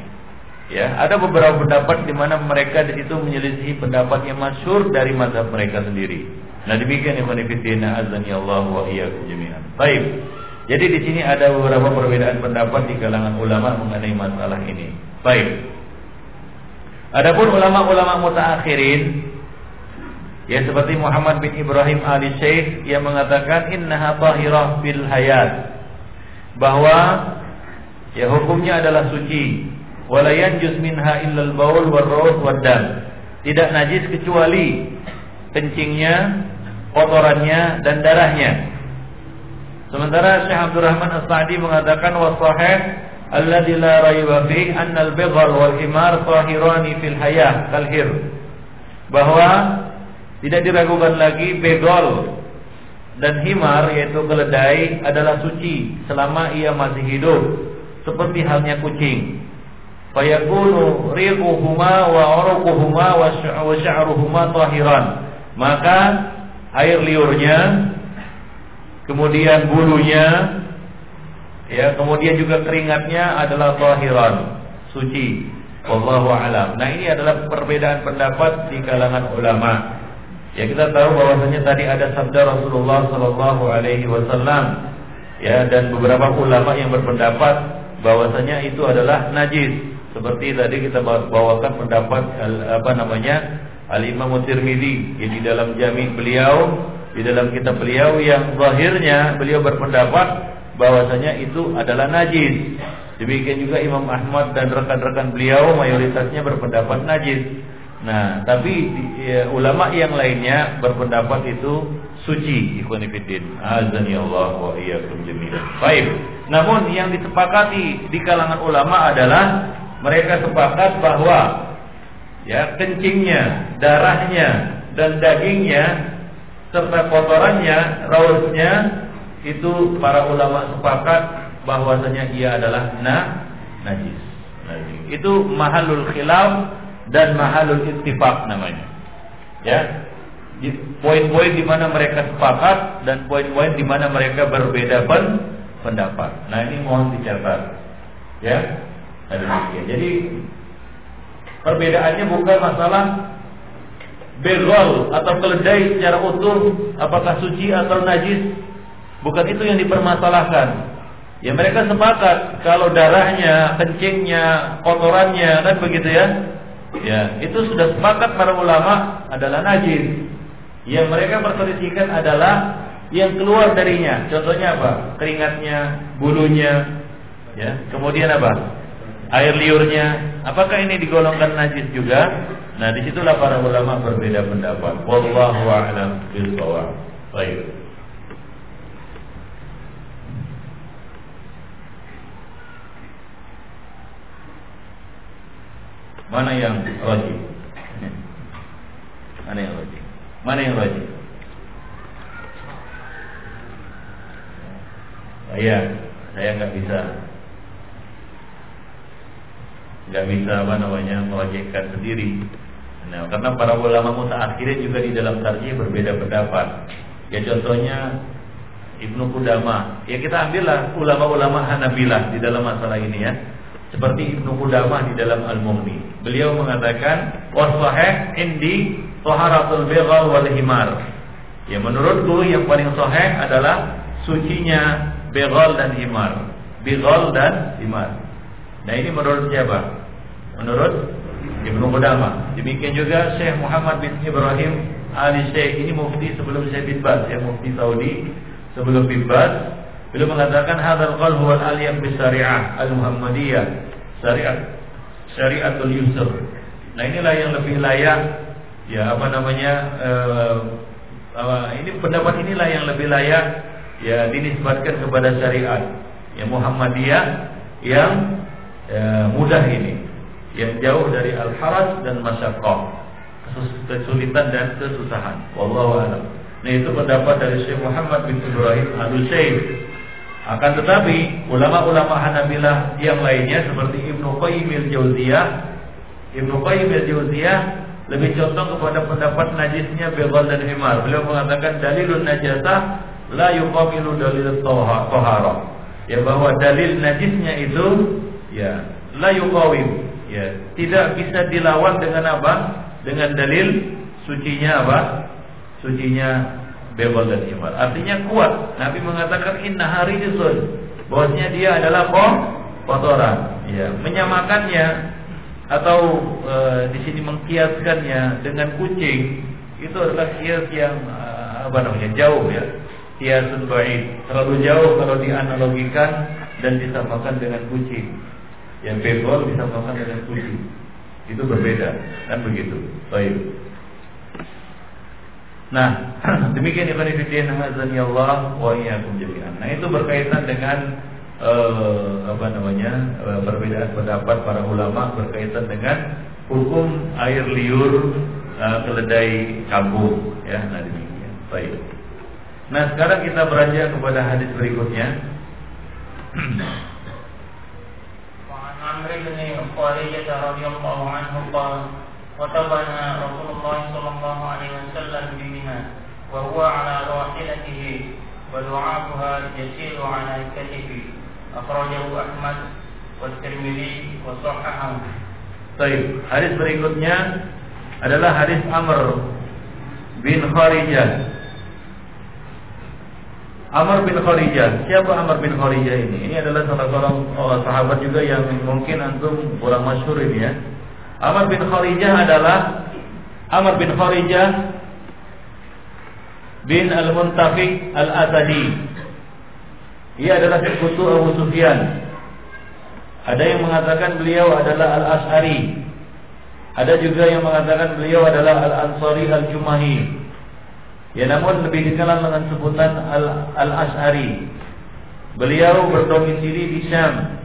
Ya, ada beberapa pendapat di mana mereka di situ menyelisihi pendapat yang masyhur dari mazhab mereka sendiri. Nah, demikian yang menifidina azani Allah wa iyyakum jami'an. Baik. Jadi di sini ada beberapa perbedaan pendapat di kalangan ulama mengenai masalah ini. Baik. Adapun ulama-ulama mutaakhirin Ya seperti Muhammad bin Ibrahim Ali Syekh yang mengatakan innaha tahirah fil hayat bahwa ya hukumnya adalah suci wala yanjus minha illal baul warraud waddam tidak najis kecuali kencingnya kotorannya dan darahnya sementara Syekh Abdurrahman As-Sa'di mengatakan wasahih alladzi la raiba fi anna al-bighal wal himar tahirani fil hayah kalhir bahwa tidak diragukan lagi begol dan himar yaitu keledai adalah suci selama ia masih hidup seperti halnya kucing. Fayakunu riquhuma wa uruquhuma wa sya'ruhuma tahiran. Maka air liurnya kemudian bulunya ya kemudian juga keringatnya adalah tahiran, suci. Wallahu alam. Nah, ini adalah perbedaan pendapat di kalangan ulama. Ya kita tahu bahwasanya tadi ada sabda Rasulullah Sallallahu Alaihi Wasallam ya dan beberapa ulama yang berpendapat bahwasanya itu adalah najis seperti tadi kita bawakan pendapat apa namanya Al Imam Tirmidzi di dalam jami beliau di dalam kitab beliau yang zahirnya beliau berpendapat bahwasanya itu adalah najis demikian juga Imam Ahmad dan rekan-rekan beliau mayoritasnya berpendapat najis Nah, tapi ya, ulama yang lainnya berpendapat itu suci ikhwanifidin. Azan ya Allah wa iyyakum jami'an. Baik. Namun yang disepakati di kalangan ulama adalah mereka sepakat bahwa ya kencingnya, darahnya dan dagingnya serta kotorannya, rausnya itu para ulama sepakat bahwasanya ia adalah na najis. najis. Itu mahalul khilaf dan mahalul ittifaq namanya. Ya. Poin-poin di mana mereka sepakat dan poin-poin di mana mereka berbeda pen pendapat. Nah, ini mohon dicatat. Ya. Ada Jadi perbedaannya bukan masalah begol atau keledai secara utuh apakah suci atau najis bukan itu yang dipermasalahkan ya mereka sepakat kalau darahnya kencingnya kotorannya kan begitu ya Ya, itu sudah sepakat para ulama adalah najis. Yang mereka perselisihkan adalah yang keluar darinya. Contohnya apa? Keringatnya, bulunya, ya. Kemudian apa? Air liurnya. Apakah ini digolongkan najis juga? Nah, di situlah para ulama berbeda pendapat. Wallahu a'lam bishawab. Baik. Mana yang rajih? Mana yang rajih? Mana yang rajih? Saya, saya nggak bisa, nggak bisa apa namanya merajihkan sendiri. Nah, karena para ulama mutaakhirin juga di dalam tarjih berbeda pendapat. Ya contohnya Ibnu Qudamah. Ya kita ambillah ulama-ulama Hanabilah di dalam masalah ini ya seperti Ibnu Qudamah di dalam Al-Mughni. Beliau mengatakan wasahih indi taharatul bighal wal himar. Ya menurutku yang paling sahih adalah sucinya bighal dan himar. Bighal dan himar. Nah ini menurut siapa? Menurut Ibnu Qudamah. Demikian juga Syekh Muhammad bin Ibrahim Ali Syekh. Ini mufti sebelum Syekh bin Baz, ya mufti Saudi sebelum bin Baz. Beliau mengatakan hadzal qaul huwa al-aliyah bis syariah al-muhammadiyah, syariat syariatul yusr. Nah, inilah yang lebih layak. Ya apa namanya uh, ini pendapat inilah yang lebih layak ya dinisbatkan kepada syariat. Ya Muhammadiyah yang ya, mudah ini, yang jauh dari al-haraj dan masyaqqah, kesulitan dan kesusahan. Wallahu a'lam. Nah itu pendapat dari Syekh Muhammad bin Ibrahim Al-Syekh. Akan tetapi ulama-ulama Hanabilah yang lainnya seperti Ibnu Qayyim al-Jauziyah, Ibnu Qayyim al-Jauziyah lebih contoh kepada pendapat najisnya begal dan himar. Beliau mengatakan dalilun najasah la yuqabilu dalil tahara. Ya bahwa dalil najisnya itu ya la yuqawim ya tidak bisa dilawan dengan apa? Dengan dalil sucinya apa? Sucinya begal dan himar. Artinya kuat. Nabi mengatakan inna hari Bahwasanya dia adalah kotoran. Ya, menyamakannya atau e, di sini mengkiaskannya dengan kucing itu adalah kias yang e, apa namanya jauh ya kiasun baik terlalu jauh kalau dianalogikan dan disamakan dengan kucing yang bebol disamakan dengan kucing itu berbeda kan begitu? Baik. Nah [CLEARS THROAT] demikian Ibn Fiddin Hazani Allah wa iyyakum jami'an. Nah itu berkaitan dengan uh, apa namanya uh, perbedaan pendapat para ulama berkaitan dengan hukum air liur uh, keledai kampung ya nah demikian. Baik. Nah sekarang kita beranjak kepada hadis berikutnya [CLEARS THROAT] عمرو بن خارجة رضي الله عنه قال خطبنا رسول الله صلى الله عليه وسلم بمنى وهو على راحلته ولعابها يسير على كتفه Akhrajahu Ahmad wa Tirmidzi wa sahahahu. Baik, hadis berikutnya adalah hadis Amr bin Kharijah. Amr bin Kharijah. Siapa Amr bin Kharijah ini? Ini adalah salah seorang oh, sahabat juga yang mungkin antum kurang masyhur ini ya. Amr bin Kharijah adalah Amr bin Kharijah bin Al-Muntafiq Al-Asadi ia adalah sekutu Abu Sufyan. Ada yang mengatakan beliau adalah Al-Ash'ari. Ada juga yang mengatakan beliau adalah Al-Ansari Al-Jumahi. Ya namun lebih dikenal dengan sebutan Al-Ash'ari. Beliau berdomisili di Syam.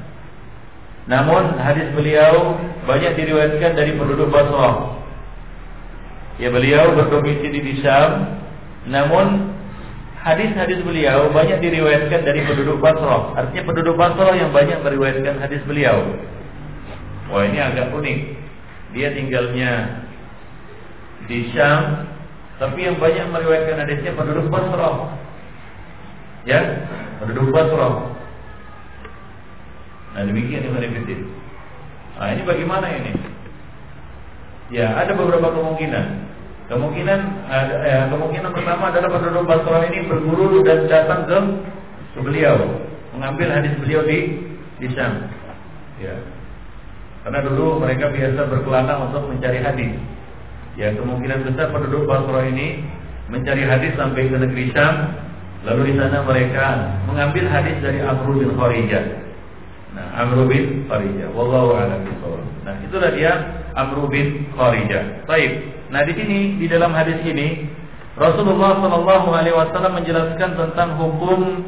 Namun hadis beliau banyak diriwayatkan dari penduduk Basrah. Ya beliau berdomisili di Syam, namun hadis-hadis beliau banyak diriwayatkan dari penduduk Basrah. Artinya penduduk Basrah yang banyak meriwayatkan hadis beliau. Wah ini agak unik. Dia tinggalnya di Syam, tapi yang banyak meriwayatkan hadisnya penduduk Basrah. Ya, penduduk Basrah. Nah demikian yang Fiddin. Nah ini bagaimana ini? Ya ada beberapa kemungkinan. Kemungkinan eh, kemungkinan pertama adalah penduduk Basra ini berguru dan datang ke, ke beliau, mengambil hadis beliau di di Syam. Ya. Karena dulu mereka biasa berkelana untuk mencari hadis. Ya, kemungkinan besar penduduk Basra ini mencari hadis sampai ke negeri Syam, lalu di sana mereka mengambil hadis dari Amr bin Kharijah. Nah, Amr bin Kharijah. Wallahu a'lam Nah, itulah dia Amr bin Kharijah. Baik. Nah di sini di dalam hadis ini Rasulullah Shallallahu Alaihi Wasallam menjelaskan tentang hukum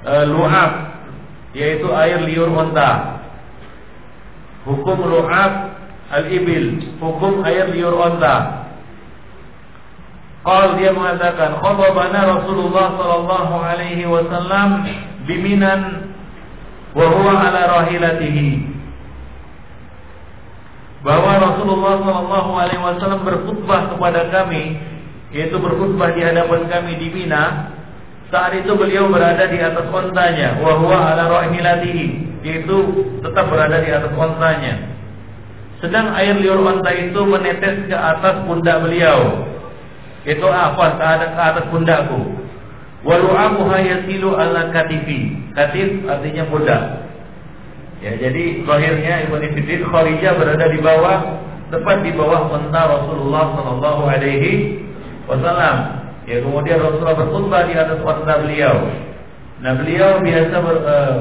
e, lu'ab yaitu air liur onta. Hukum lu'ab al-ibil, hukum air liur onta. Qal dia mengatakan khatabana Rasulullah sallallahu alaihi wasallam biminan wa ala rahilatihi bahwa Rasulullah Shallallahu Alaihi Wasallam berkhutbah kepada kami, yaitu berkhutbah di hadapan kami di Mina. Saat itu beliau berada di atas ontanya, wahwa ala rahilatihi, yaitu tetap berada di atas ontanya. Sedang air liur onta itu menetes ke atas pundak beliau. Itu apa? Ke atas, pundakku. Walu'amuha yasilu ala katifi. Katif artinya pundak. Ya, jadi lahirnya Ibn Fiddin Kharijah berada di bawah tepat di bawah unta Rasulullah Sallallahu Alaihi Wasallam. Ya, kemudian Rasulullah berkhutbah di atas unta beliau. Nah, beliau biasa ber, uh,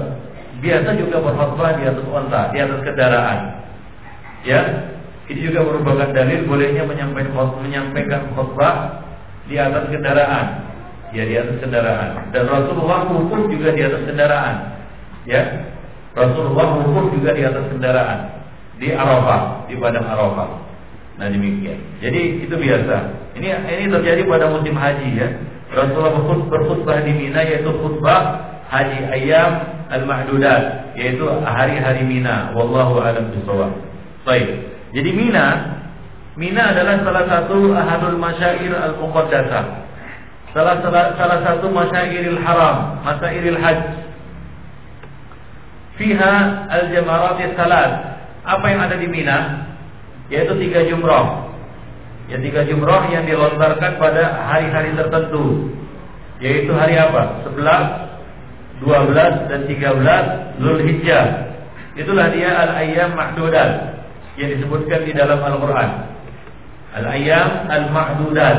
biasa juga berkhutbah di atas unta, di atas kendaraan. Ya, ini juga merupakan dalil bolehnya menyampaikan menyampaikan khutbah di atas kendaraan. ya di atas kendaraan. Dan Rasulullah wukuf juga di atas kendaraan. Ya. Rasulullah wukuf juga di atas kendaraan di Arafah, di padang Arafah. Nah demikian. Jadi itu biasa. Ini ini terjadi pada musim haji ya. Rasulullah berkhutbah di Mina yaitu khutbah haji ayam al-mahdudat yaitu hari-hari Mina. Wallahu a'lam bishawab. Baik. Jadi Mina Mina adalah salah satu ahadul masyair al-muqaddasah. Salah, salah, salah satu masyairil haram, masyairil hajj. Fiha al-jamarat salat. Apa yang ada di Mina? Yaitu tiga jumroh. Ya tiga jumroh yang dilontarkan pada hari-hari tertentu. Yaitu hari apa? 11, 12 dan 13 Zulhijjah. Itulah dia al-ayyam mahdudat yang disebutkan di dalam Al-Qur'an. Al-ayyam al-mahdudat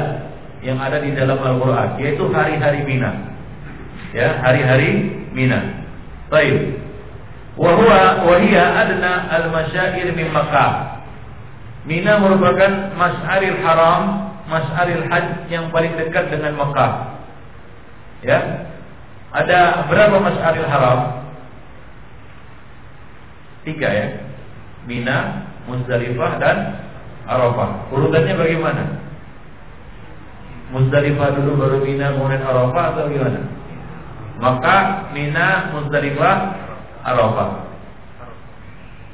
yang ada di dalam Al-Qur'an yaitu hari-hari Mina. Ya, hari-hari Mina. Baik. Wahwa wahia adna al-masyair min Makkah. Mina merupakan mas'aril haram, mas'aril hajj yang paling dekat dengan Makkah. Ya. Ada berapa mas'aril haram? Tiga ya. Mina, Muzdalifah dan Arafah. Urutannya bagaimana? Muzdalifah dulu baru Mina kemudian Arafah atau gimana? Maka Mina, Muzdalifah, Arafah.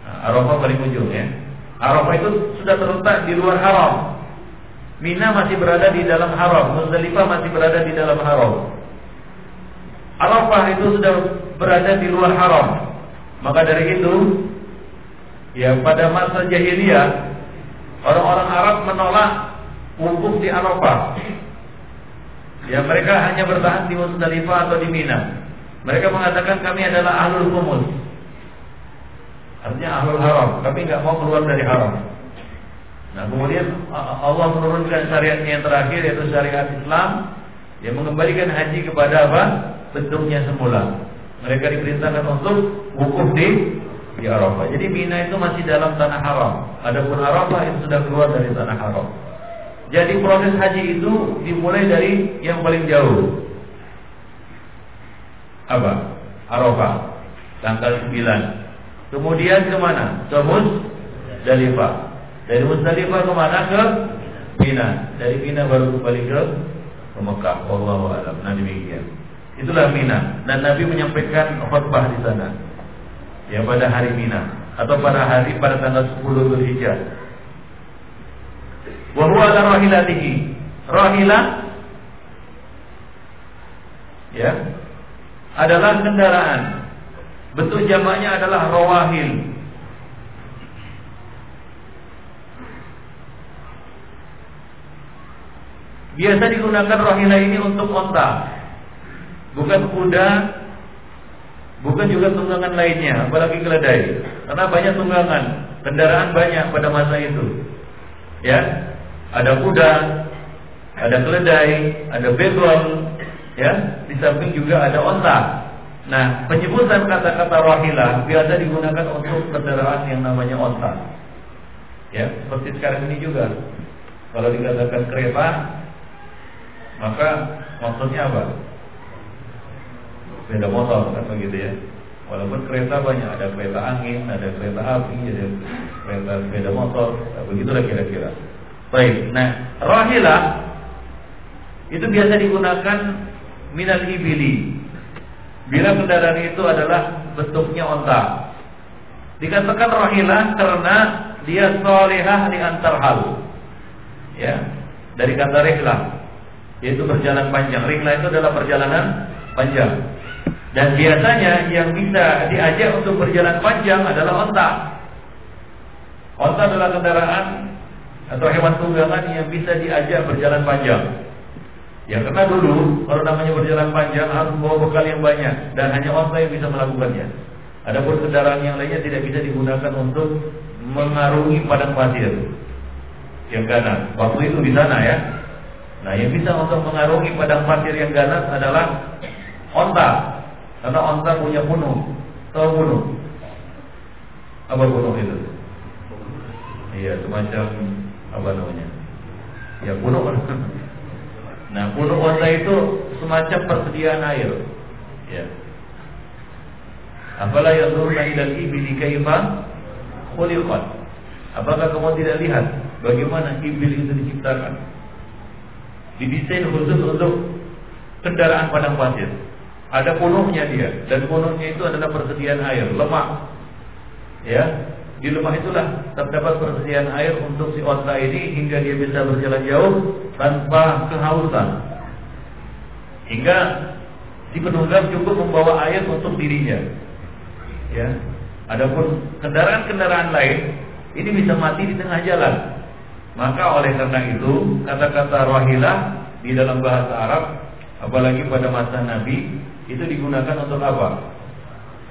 Nah, Arafah paling ujung ya. Arafah itu sudah terletak di luar haram. Mina masih berada di dalam haram, Muzdalifah masih berada di dalam haram. Arafah itu sudah berada di luar haram. Maka dari itu, ya pada masa jahiliyah orang-orang Arab menolak wukuf di Arafah. Ya mereka hanya bertahan di Muzdalifah atau di Mina. Mereka mengatakan kami adalah ahlul kumus. Artinya ahlul haram. Kami nggak mau keluar dari haram. Nah kemudian Allah menurunkan syariatnya yang terakhir yaitu syariat Islam yang mengembalikan haji kepada apa? Bentuknya semula. Mereka diperintahkan untuk wukuf di di Arafah. Jadi Mina itu masih dalam tanah haram. Adapun Arafah itu sudah keluar dari tanah haram. Jadi proses haji itu dimulai dari yang paling jauh apa? Arafah tanggal 9. Kemudian ke mana? Ke Muzdalifah. Dari Muzdalifah ke mana? Ke Mina. Dari Mina baru kembali ke ke Mekah. Wallahu a'lam. Nah demikian. Itulah Mina dan Nabi menyampaikan khutbah di sana. Ya pada hari Mina atau pada hari pada tanggal 10 Zulhijjah. Wa huwa ala rahilatihi. Rahilah ya adalah kendaraan. Bentuk jamaknya adalah rawahil. Biasa digunakan rohila ini untuk onta, bukan kuda, bukan juga tunggangan lainnya, apalagi keledai. Karena banyak tunggangan, kendaraan banyak pada masa itu. Ya, ada kuda, ada keledai, ada begal, ya di samping juga ada onta. Nah, penyebutan kata-kata rohilah biasa digunakan untuk kendaraan yang namanya onta. Ya, seperti sekarang ini juga. Kalau dikatakan kereta, maka maksudnya apa? Sepeda motor kan begitu ya. Walaupun kereta banyak, ada kereta angin, ada kereta api, ada kereta sepeda motor, nah, begitulah kira-kira. Baik, nah rohilah itu biasa digunakan minal ibili. Bila kendaraan itu adalah bentuknya onta. Dikatakan rohilah karena dia solehah di antar hal. Ya, dari kata rihlah yaitu berjalan panjang. Rihlah itu adalah perjalanan panjang. Dan biasanya yang bisa diajak untuk berjalan panjang adalah onta. Onta adalah kendaraan atau hewan tunggangan yang bisa diajak berjalan panjang. Ya karena dulu kalau namanya berjalan panjang harus membawa bekal yang banyak dan hanya onta yang bisa melakukannya. Adapun kendaraan yang lainnya tidak bisa digunakan untuk mengarungi padang pasir yang ganas. Waktu itu di sana ya. Nah yang bisa untuk mengarungi padang pasir yang ganas adalah onta. Karena onta punya bunuh. Tahu bunuh? Apa bunuh itu? Iya semacam apa namanya? Ya bunuh [LAUGHS] Nah, bulu onta itu semacam persediaan air. Ya. Afala yanzuruna ila al-ibli kaifa khuliqat? Apakah kamu tidak lihat bagaimana ibil itu diciptakan? Didesain khusus untuk kendaraan padang pasir. Ada punuhnya dia dan punuhnya itu adalah persediaan air, lemak. Ya, di lemah itulah terdapat persediaan air untuk si onta ini hingga dia bisa berjalan jauh tanpa kehausan. Hingga si penunggang cukup membawa air untuk dirinya. Ya. Adapun kendaraan-kendaraan lain ini bisa mati di tengah jalan. Maka oleh karena itu kata-kata rahilah di dalam bahasa Arab apalagi pada masa Nabi itu digunakan untuk apa?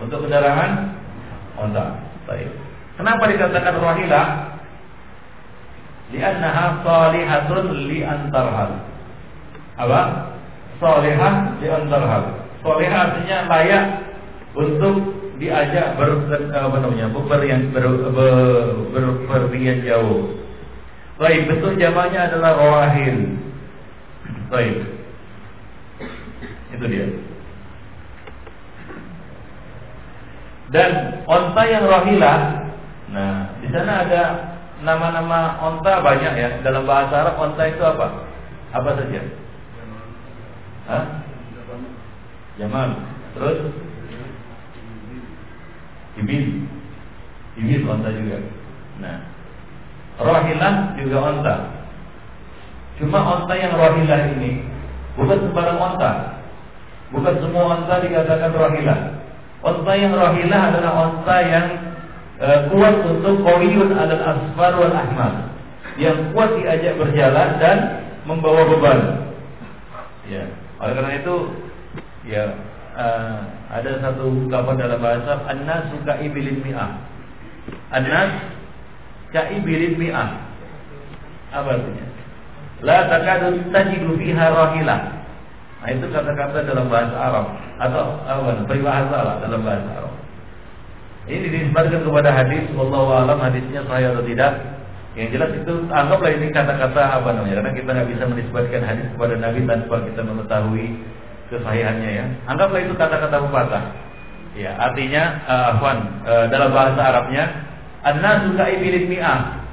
Untuk kendaraan onta. Baik. Kenapa dikatakan rahilah? Li'annaha salihatun li antarhal. Apa? Salihah li antarhal. Salihah artinya layak untuk diajak ber apa namanya? berpergian ber, ber, berpergian jauh. Baik, bentuk jamaknya adalah rawahil. Baik. Itu dia. Dan onta yang rohilah, nah di sana ada nama-nama onta banyak ya. Dalam bahasa Arab onta itu apa? Apa saja? Hah? Jamal. Terus? Ibil. Ibil onta juga. Nah, rohilah juga onta. Cuma onta yang rohilah ini bukan sembarang onta. Bukan semua onta dikatakan rohilah. Onta yang rahilah adalah onta yang e, kuat untuk kawiyun alal asfar wal ahmar. Yang kuat diajak berjalan dan membawa beban. Ya, oleh karena itu ya e, ada satu ungkapan dalam bahasa annas suka ibilin mi'ah. Annas ibilin mi'ah. Apa artinya? La takadu tajidu fiha rahilah. Nah itu kata-kata dalam bahasa Arab atau apa? Peribahasa lah dalam bahasa Arab. Ini dinisbatkan kepada hadis, Allah alam hadisnya sahih atau tidak. Yang jelas itu anggaplah ini kata-kata apa namanya? Karena kita nggak bisa menisbatkan hadis kepada Nabi tanpa kita mengetahui kesahihannya ya. Anggaplah itu kata-kata pepatah. Ya, artinya uh, afwan uh, dalam bahasa Arabnya an-nasu ka'ibilin mi'ah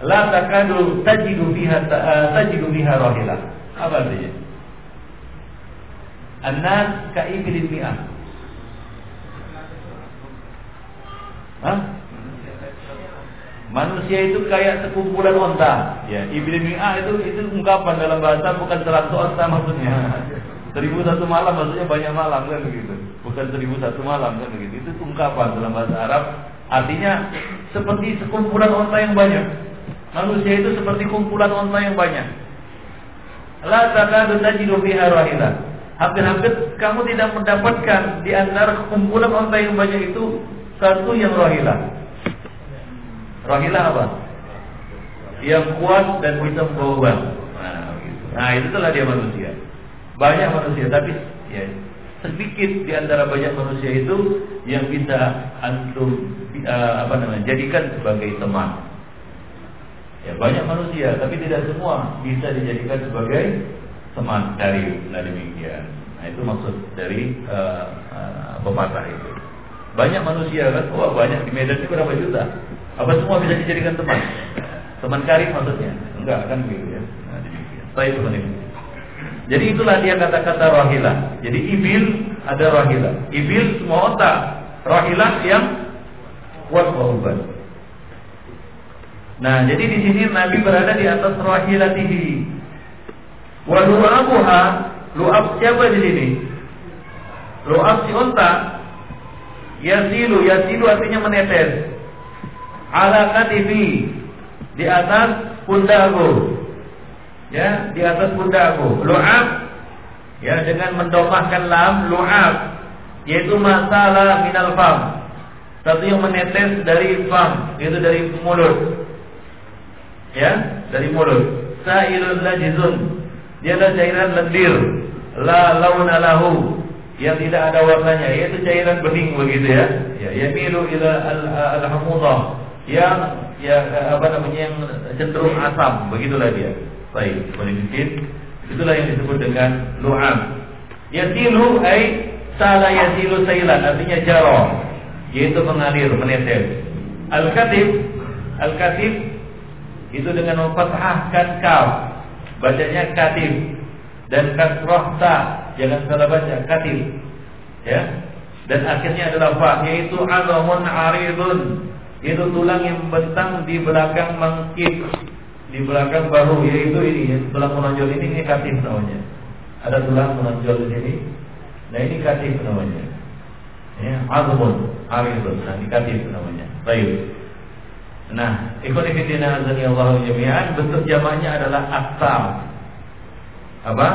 la takadu tajidu biha uh, tajidu biha rahilah. Apa artinya? Anas kaibilin mi'ah. Hah? Manusia itu kayak sekumpulan onta. Ya, ibil mi'ah itu itu ungkapan dalam bahasa bukan seratus onta maksudnya. Seribu satu malam maksudnya banyak malam kan begitu. Bukan seribu satu malam kan begitu. Itu ungkapan dalam bahasa Arab. Artinya seperti sekumpulan onta yang banyak. Manusia itu seperti kumpulan onta yang banyak. La takadu tajidu fiha rahilah hampir-hampir kamu tidak mendapatkan di antara kumpulan onta yang banyak itu satu yang rohilah. Rohilah apa? Yang kuat dan bisa membawa Nah, nah itulah dia manusia. Banyak manusia, tapi ya sedikit di antara banyak manusia itu yang bisa antum uh, apa namanya jadikan sebagai teman. Ya banyak manusia, tapi tidak semua bisa dijadikan sebagai teman dari nah demikian. Nah itu maksud dari uh, uh, pepatah itu. Banyak manusia kan, wah banyak di Medan itu berapa juta? Apa semua bisa dijadikan teman? Teman karib maksudnya? Enggak kan begitu ya. Nah demikian. Saya ini. Jadi itulah dia kata-kata rahilah. Jadi ibil ada rahilah. Ibil semua otak. Rahilah yang kuat beban. Nah, jadi di sini Nabi berada di atas rahilatihi. Wa lu'abuha, lu'ab siapa di sini? Lu'ab si unta. Yasilu, yasilu artinya menetes. Ala katifi di atas pundakku. Ya, di atas pundakku. Lu'ab ya dengan mendomahkan lam lu'ab yaitu masalah minal fam. Satu yang menetes dari fam, yaitu dari mulut. Ya, dari mulut. Sa'ilun lajizun dia adalah cairan lendir, la launa lahu, yang tidak ada warnanya, yaitu cairan bening begitu ya. Ya, yamilu ila al-hamudah, yang ya apa namanya yang cenderung asam, begitulah dia. Baik, boleh bikin. Itulah yang disebut dengan lu'am. Yasilu ay sala yasilu sailan artinya jaro yaitu mengalir menetes. Al-katib al-katib itu dengan memfathahkan kaf bacanya katib dan kasroh ta jangan salah baca katib ya. Dan akhirnya adalah fa yaitu adamun aridun. Itu tulang yang membentang di belakang mangkip di belakang bahu yaitu ini tulang menonjol ini ini katif namanya. Ada tulang menonjol di sini. Nah ini katif namanya. Ya azamun aridun. Nah ini katif namanya. Baik Nah, ikut fillah azani Allah jami'an bentuk jamaknya adalah aktam. Apa?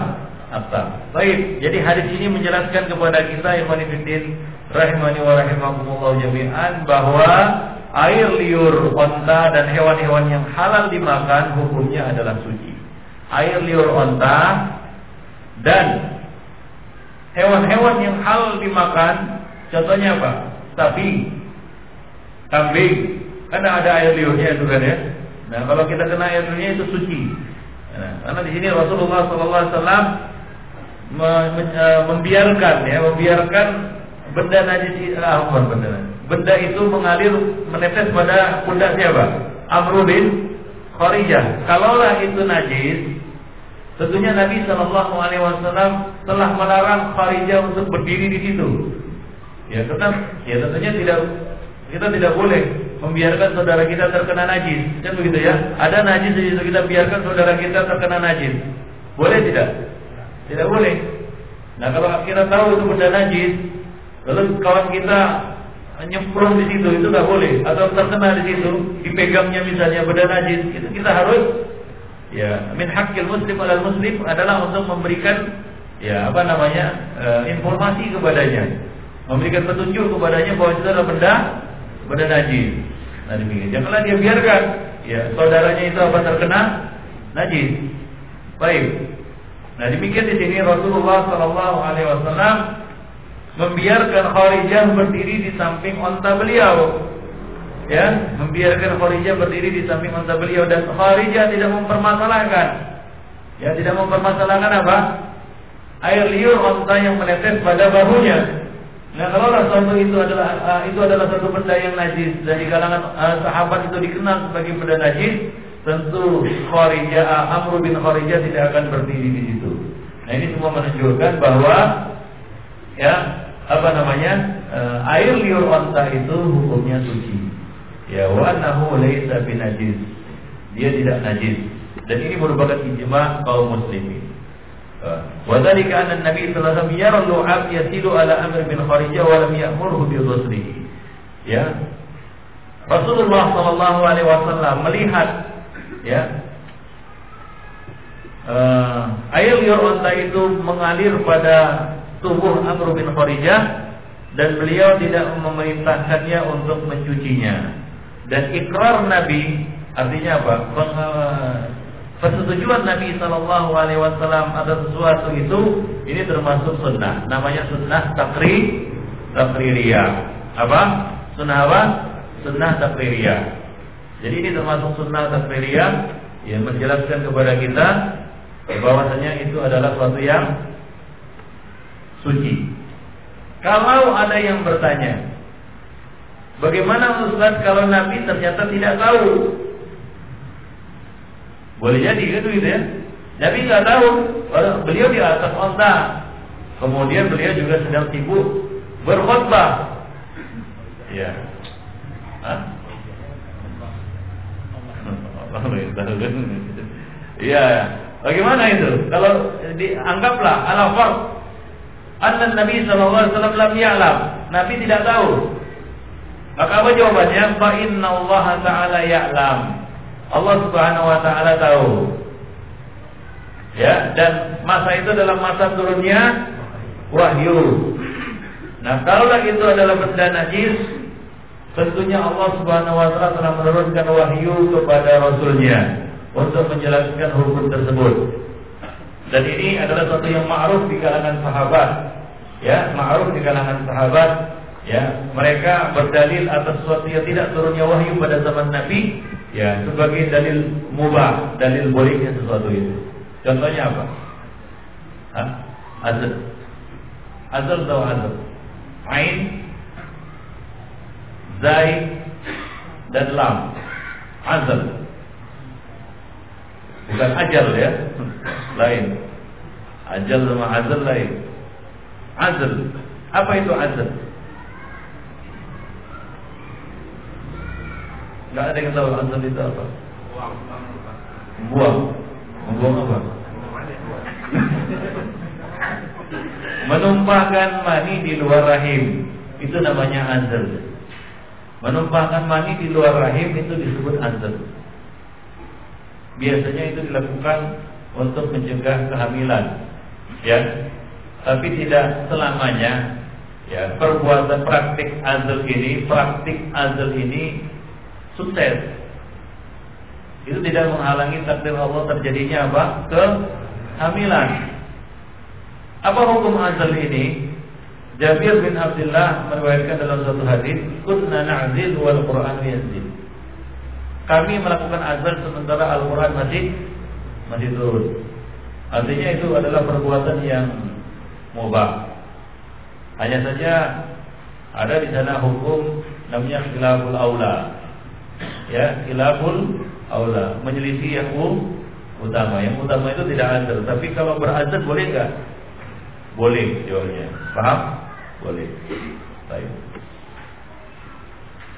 Aktam. Baik, jadi hadis ini menjelaskan kepada kita ikhwan fillah rahimani wa rahimakumullah jami'an bahwa air liur onta dan hewan-hewan yang halal dimakan hukumnya adalah suci. Air liur onta dan hewan-hewan yang halal dimakan contohnya apa? Sapi, kambing, karena ada air liurnya itu kan ya. Nah, kalau kita kena air liurnya itu suci. Nah, karena di sini Rasulullah SAW e, membiarkan ya, membiarkan benda najis ah, bukan benda benda itu mengalir menetes pada pundak siapa? Amr bin. Kalaulah itu najis, tentunya Nabi Shallallahu Alaihi Wasallam telah melarang Kharijah untuk berdiri di situ. Ya tetap, ya tentunya tidak kita tidak boleh membiarkan saudara kita terkena najis. Kan begitu ya? Ada najis di situ kita biarkan saudara kita terkena najis. Boleh tidak? Tidak boleh. Nah, kalau kita tahu itu benda najis, lalu kawan kita nyemprong di situ itu nggak boleh atau terkena di situ dipegangnya misalnya benda najis itu kita harus ya min hakil muslim al muslim adalah untuk memberikan ya apa namanya e, informasi kepadanya memberikan petunjuk kepadanya bahwa itu adalah benda benda najis. Nah demikian. Janganlah dia biarkan ya saudaranya itu apa terkena najis. Baik. Nah demikian di sini Rasulullah Shallallahu Alaihi Wasallam membiarkan Kharijah berdiri di samping onta beliau. Ya, membiarkan Kharijah berdiri di samping onta beliau dan Kharijah tidak mempermasalahkan. Ya, tidak mempermasalahkan apa? Air liur onta yang menetes pada bahunya. Nah kalau suatu itu adalah uh, itu adalah satu benda yang najis dari kalangan uh, sahabat itu dikenal sebagai benda najis, tentu Kharijah uh, Amr bin Kharijah tidak akan berdiri di situ. Nah ini semua menunjukkan bahwa ya apa namanya air liur onta itu hukumnya suci. Ya wa annahu laisa binajis. Dia tidak najis. Dan ini merupakan ijma kaum muslimin. وذلك أن النبي صلى الله عليه وسلم يرى اللعاب يسيل على أمر bin Kharijah wa lam ya'murhu bi Ya. Rasulullah sallallahu alaihi wasallam melihat ya uh, air liur unta itu mengalir pada tubuh Amr bin Kharijah dan beliau tidak memerintahkannya untuk mencucinya. Dan ikrar Nabi artinya apa? Persetujuan Nabi Shallallahu Alaihi Wasallam atas sesuatu itu ini termasuk sunnah. Namanya sunnah takri takriria. Apa? Sunnah apa? Sunnah takriria. Jadi ini termasuk sunnah takriria yang menjelaskan kepada kita bahwasanya itu adalah suatu yang suci. Kalau ada yang bertanya, bagaimana Ustaz kalau Nabi ternyata tidak tahu boleh jadi gitu gitu ya. Nabi nggak tahu, beliau di atas onta. Kemudian beliau juga sedang sibuk berkhutbah. Ya. Iya. Bagaimana itu? Kalau dianggaplah ala fard anna Nabi sallallahu alaihi wasallam lam ya'lam. Nabi tidak tahu. Maka apa jawabannya? Fa inna Allah taala ya'lam. Allah Subhanahu wa taala tahu. Ya, dan masa itu dalam masa turunnya wahyu. Nah, kalau itu adalah benda najis, tentunya Allah Subhanahu wa taala telah menurunkan wahyu kepada rasulnya untuk menjelaskan hukum tersebut. Dan ini adalah satu yang ma'ruf di kalangan sahabat. Ya, ma'ruf di kalangan sahabat ya mereka berdalil atas sesuatu yang tidak turunnya wahyu pada zaman Nabi ya sebagai dalil mubah, dalil bolehnya sesuatu itu. Contohnya apa? Hah? Azan. Azal atau azal? Ain, Zai, dan Lam. Azal. Bukan ajal ya. Lain. Ajal sama azal lain. Azal. Apa itu azal? Gak ada yang tahu azal itu apa? Buang. Membuang apa? Menumpahkan mani di luar rahim. Itu namanya azal. Menumpahkan mani di luar rahim Itu disebut azal. Biasanya itu dilakukan Untuk mencegah kehamilan. Ya. Tapi tidak selamanya. Ya Perbuatan praktik azal ini Praktik azal ini Sukses Itu tidak menghalangi takdir Allah terjadinya apa? Kehamilan apa hukum azal ini? Jabir bin Abdullah meriwayatkan dalam satu hadis, "Kunna na'zil wal Qur'an yanzil." Kami melakukan azal sementara Al-Qur'an masih masih turun. Artinya itu adalah perbuatan yang mubah. Hanya saja ada di sana hukum namanya khilaful aula. Ya, khilaful aula, menyelisih yang utama. Yang utama itu tidak azal, tapi kalau berazal boleh enggak? Boleh jawabnya. Paham? Boleh. Baik.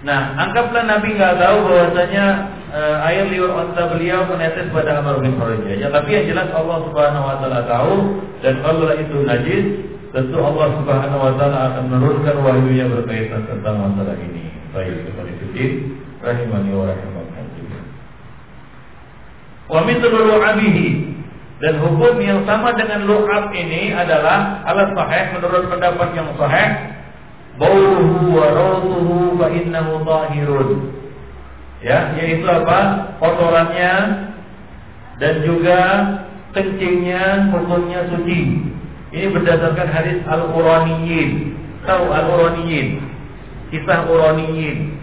Nah, anggaplah Nabi nggak tahu bahwasanya uh, air liur onta beliau menetes pada Amr bin Ya, tapi yang jelas Allah Subhanahu wa taala tahu dan kalau itu najis, tentu Allah Subhanahu wa taala akan menurunkan wahyu yang berkaitan tentang masalah ini. Baik, kepada itu rahimani wa rahimakumullah. Wa mithlu abihi dan hukum yang sama dengan lu'ab ini adalah alat sahih menurut pendapat yang sahih bauhu wa rawtuhu fa innahu tahirun. Ya, yaitu apa? Kotorannya dan juga kencingnya hukumnya suci. Ini berdasarkan hadis Al-Quraniyin. Tahu Al-Quraniyin? Kisah Quraniyin.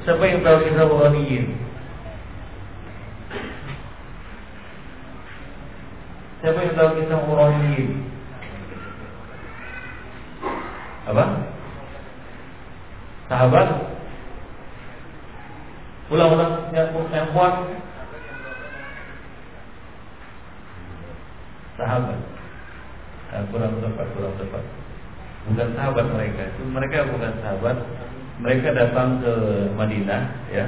Siapa yang tahu kisah Quraniyin? Siapa yang tahu kisah Uraniyin? Apa? Sahabat? Ulang-ulang yang, yang kuat Sahabat nah, Kurang tepat, kurang tepat Bukan sahabat mereka Mereka bukan sahabat Mereka datang ke Madinah ya.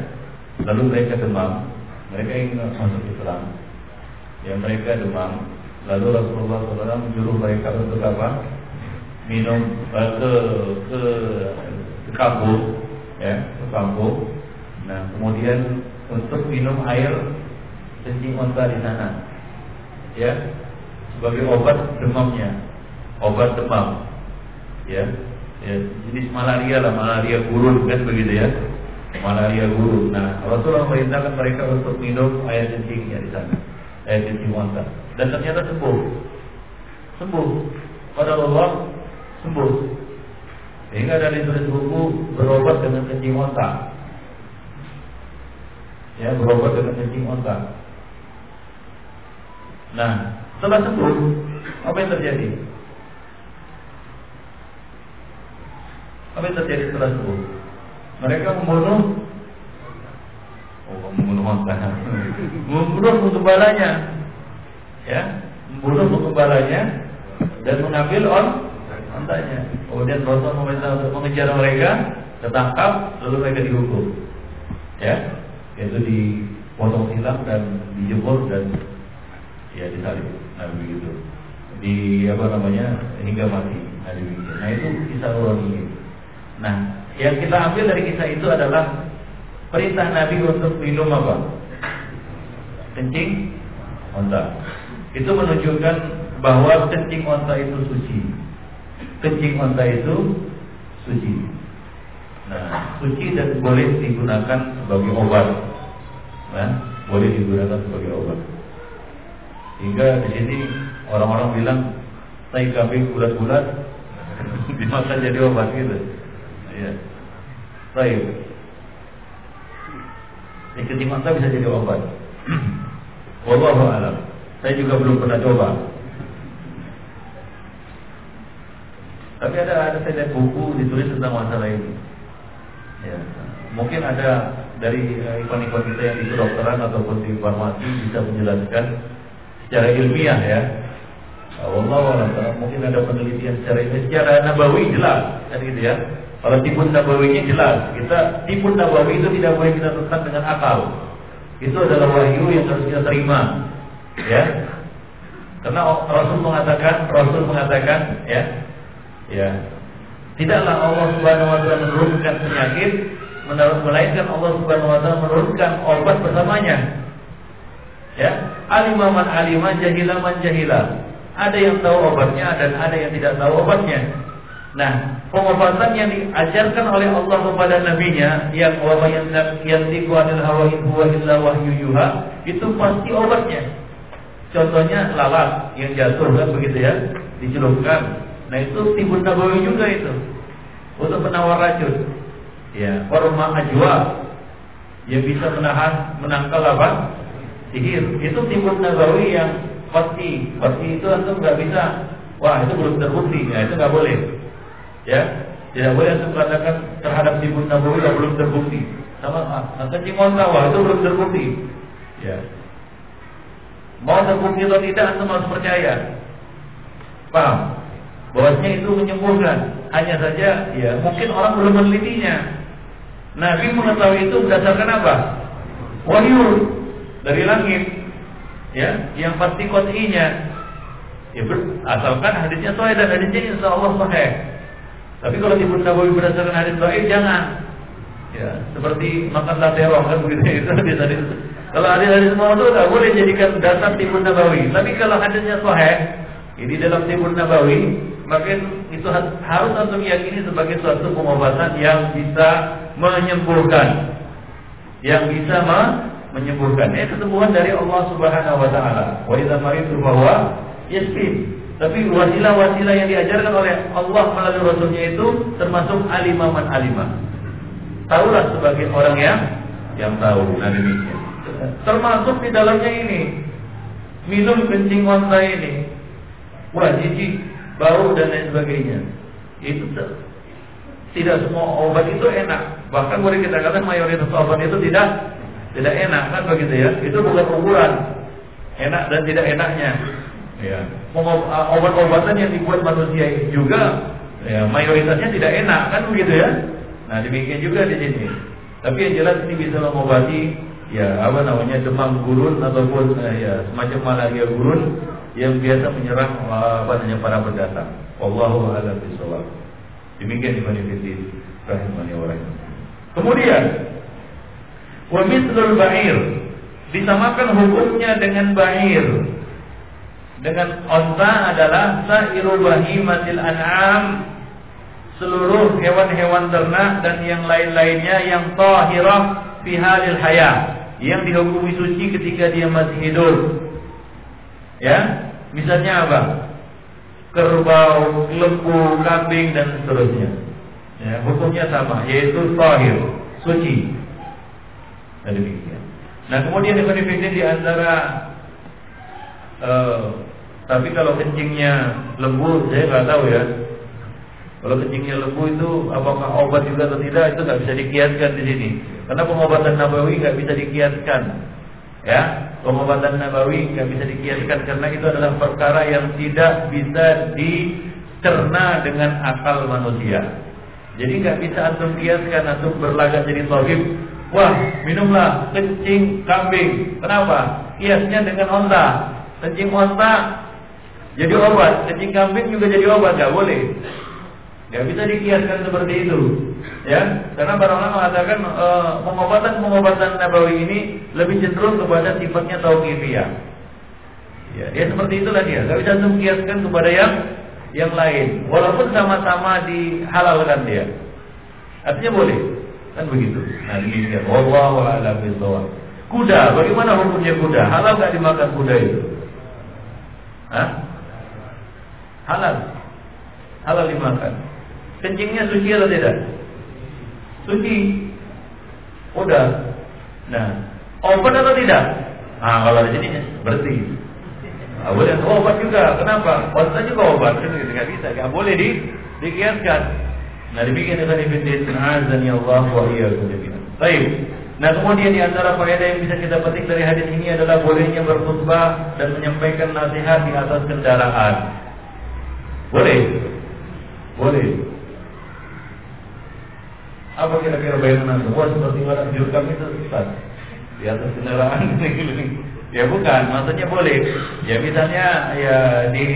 Lalu mereka demam. Mereka ingin masuk Islam. Ya mereka demam. Lalu Rasulullah SAW menyuruh mereka untuk apa? Minum uh, ke ke ke kampung, ya, ke kampung. Nah, kemudian untuk minum air kencing onta di sana, ya, sebagai obat demamnya, obat demam, ya, ya jenis malaria lah, malaria gurun kan begitu ya, malaria gurun. Nah, Rasulullah merintahkan mereka untuk minum air kencingnya di sana, air kencing onta dan ternyata sembuh. Sembuh. Pada Allah sembuh. Sehingga dari tulis buku berobat dengan kencing otak. Ya, berobat dengan kencing otak. Nah, setelah sembuh, apa yang terjadi? Apa yang terjadi setelah sembuh? Mereka membunuh Oh, membunuh otak. membunuh kepalanya ya membunuh penggembalanya dan mengambil on ontanya. Kemudian Rasul meminta untuk mengejar mereka, tertangkap, lalu mereka dihukum. Ya, yaitu dipotong silang dan dijemur dan ya disalib. Nah begitu. Di apa namanya hingga mati. Nah, nah itu kisah orang ini. Nah, yang kita ambil dari kisah itu adalah perintah Nabi untuk minum apa? Kencing onta. Itu menunjukkan bahwa kencing onta itu suci. Kencing onta itu suci. Nah, suci dan boleh digunakan sebagai obat. Nah, boleh digunakan sebagai obat. Hingga di sini orang-orang bilang tai kambing bulat-bulat [LAUGHS] dimakan jadi obat gitu. Ya. Baik. Yang kencing onta bisa jadi obat. [CLEARS THROAT] Wallahu a'lam. Saya juga belum pernah coba. Tapi ada ada saya lihat buku ditulis tentang masalah ini. Ya. Mungkin ada dari eh, ikon-ikon kita yang di kedokteran ataupun di farmasi bisa menjelaskan secara ilmiah ya. Allah mungkin ada penelitian secara ilmiah, secara nabawi jelas kan gitu ya. Kalau timun nabawinya jelas, kita timun nabawi itu tidak boleh kita tentang dengan akal. Itu adalah wahyu yang harus kita terima, ya. Karena Rasul mengatakan, Rasul mengatakan, ya, ya, tidaklah Allah Subhanahu Wa Taala menurunkan penyakit, melainkan Allah Subhanahu Wa Taala menurunkan obat bersamanya. Ya, alimaman aliman jahilaman jahila. Ada yang tahu obatnya dan ada yang tidak tahu obatnya. Nah, pengobatan yang diajarkan oleh Allah kepada nabinya yang wa yang yantiqu anil hawa huwa illa wahyu yuha itu pasti obatnya. Contohnya lalat yang jatuh kan begitu ya, dicelupkan. Nah, itu tibun nabawi juga itu. Untuk penawar racun. Ya, korma ajwa yang bisa menahan menangkal apa? Sihir. Itu tibun nabawi yang pasti. Pasti itu antum nggak bisa. Wah, itu belum terbukti. Ya, itu nggak boleh. Ya, tidak boleh untuk mengatakan terhadap timun nabawi yang belum terbukti. Sama kencing onta wah itu belum terbukti. Ya. Mau terbukti atau tidak antum harus percaya. Paham? Bahwasanya itu menyembuhkan. Hanya saja ya mungkin orang belum menelitinya. Nabi mengetahui itu berdasarkan apa? Wahyu dari langit. Ya, yang pasti kotinya. Ya, asalkan hadisnya sahih dan hadisnya insya Allah sahih. Tapi kalau timun nabawi berdasarkan hadis baik jangan. Ya, seperti makan roh kan begitu [LAUGHS] itu hadis hadis. Kalau hadis-hadis itu tidak boleh jadikan dasar timun nabawi. Tapi kalau hadisnya sahih, ini dalam timun nabawi, maka itu harus antum yakini sebagai suatu pengobatan yang bisa menyembuhkan. Yang bisa menyembuhkan. Ini kesembuhan dari Allah Subhanahu wa taala. Wa idza maritu bahwa yasfin. Tapi wasilah-wasilah yang diajarkan oleh Allah melalui Rasulnya itu termasuk alimaman alimah. Tahulah sebagai orang yang yang tahu. Nah demikian. Termasuk di dalamnya ini minum kencing onta ini, wah jijik, bau dan lain sebagainya. Itu tidak semua obat itu enak. Bahkan boleh kita katakan mayoritas obat itu tidak tidak enak kan begitu ya. Itu bukan ukuran enak dan tidak enaknya. Ya. Obat-obatan yang dibuat manusia juga ya, mayoritasnya tidak enak kan begitu ya. Nah demikian juga di sini. Tapi yang jelas ini bisa mengobati ya apa namanya demam gurun ataupun eh, ya semacam malaria gurun yang biasa menyerang apa namanya para pendatang. Wallahu a'lam bishawab. Demikian imanifidin rahimani wa Kemudian wa mithlul ba'ir disamakan hukumnya dengan ba'ir dengan onta adalah sairul bahimatil an'am seluruh hewan-hewan ternak dan yang lain-lainnya yang tahirah fi halil haya yang dihukumi suci ketika dia masih hidup. Ya, misalnya apa? Kerbau, lembu, kambing dan seterusnya. Ya, hukumnya sama, yaitu tahir, suci. Dan demikian. Nah, kemudian yang di antara uh, tapi kalau kencingnya lembu, saya nggak tahu ya. Kalau kencingnya lembu itu apakah obat juga atau tidak itu nggak bisa dikiaskan di sini. Karena pengobatan nabawi nggak bisa dikiaskan. Ya, pengobatan nabawi nggak bisa dikiaskan karena itu adalah perkara yang tidak bisa dicerna dengan akal manusia. Jadi nggak bisa antum kiaskan antum berlagak jadi tabib. Wah, minumlah kencing kambing. Kenapa? Kiasnya dengan onta. Kencing onta jadi obat, kencing kambing juga jadi obat, nggak boleh. Gak bisa dikiaskan seperti itu, ya. Karena para ulama mengatakan uh, pengobatan-pengobatan nabawi ini lebih cenderung kepada sifatnya tauqifiyah. Ya, dia seperti itulah dia. Gak bisa dikiaskan kepada yang yang lain, walaupun sama-sama dihalalkan dia. Artinya boleh, kan begitu. Nah, demikian. Wallahu a'lam bishawab. Kuda, bagaimana hukumnya kuda? Halal gak dimakan kuda itu? Hah? Halal. Halal dimakan. Kencingnya suci atau tidak? Suci. Udah. Nah, obat atau tidak? Nah, kalau di sini bersih. Nah, boleh obat juga. Kenapa? Obat juga obat kan gitu nggak bisa. Nggak boleh di Dikiaskan. Nah demikian Ibn Ibn Azani Allah wa iyyakum jami'an. Baik. Nah kemudian di antara faedah yang bisa kita petik dari hadis ini adalah bolehnya berkhutbah dan menyampaikan nasihat di atas kendaraan. Boleh? Boleh. Apa kira-kira bayangan anda? Wah seperti mana jurkam itu Ustaz. Di atas kendaraan [LAUGHS] Ya bukan, maksudnya boleh. Ya misalnya ya di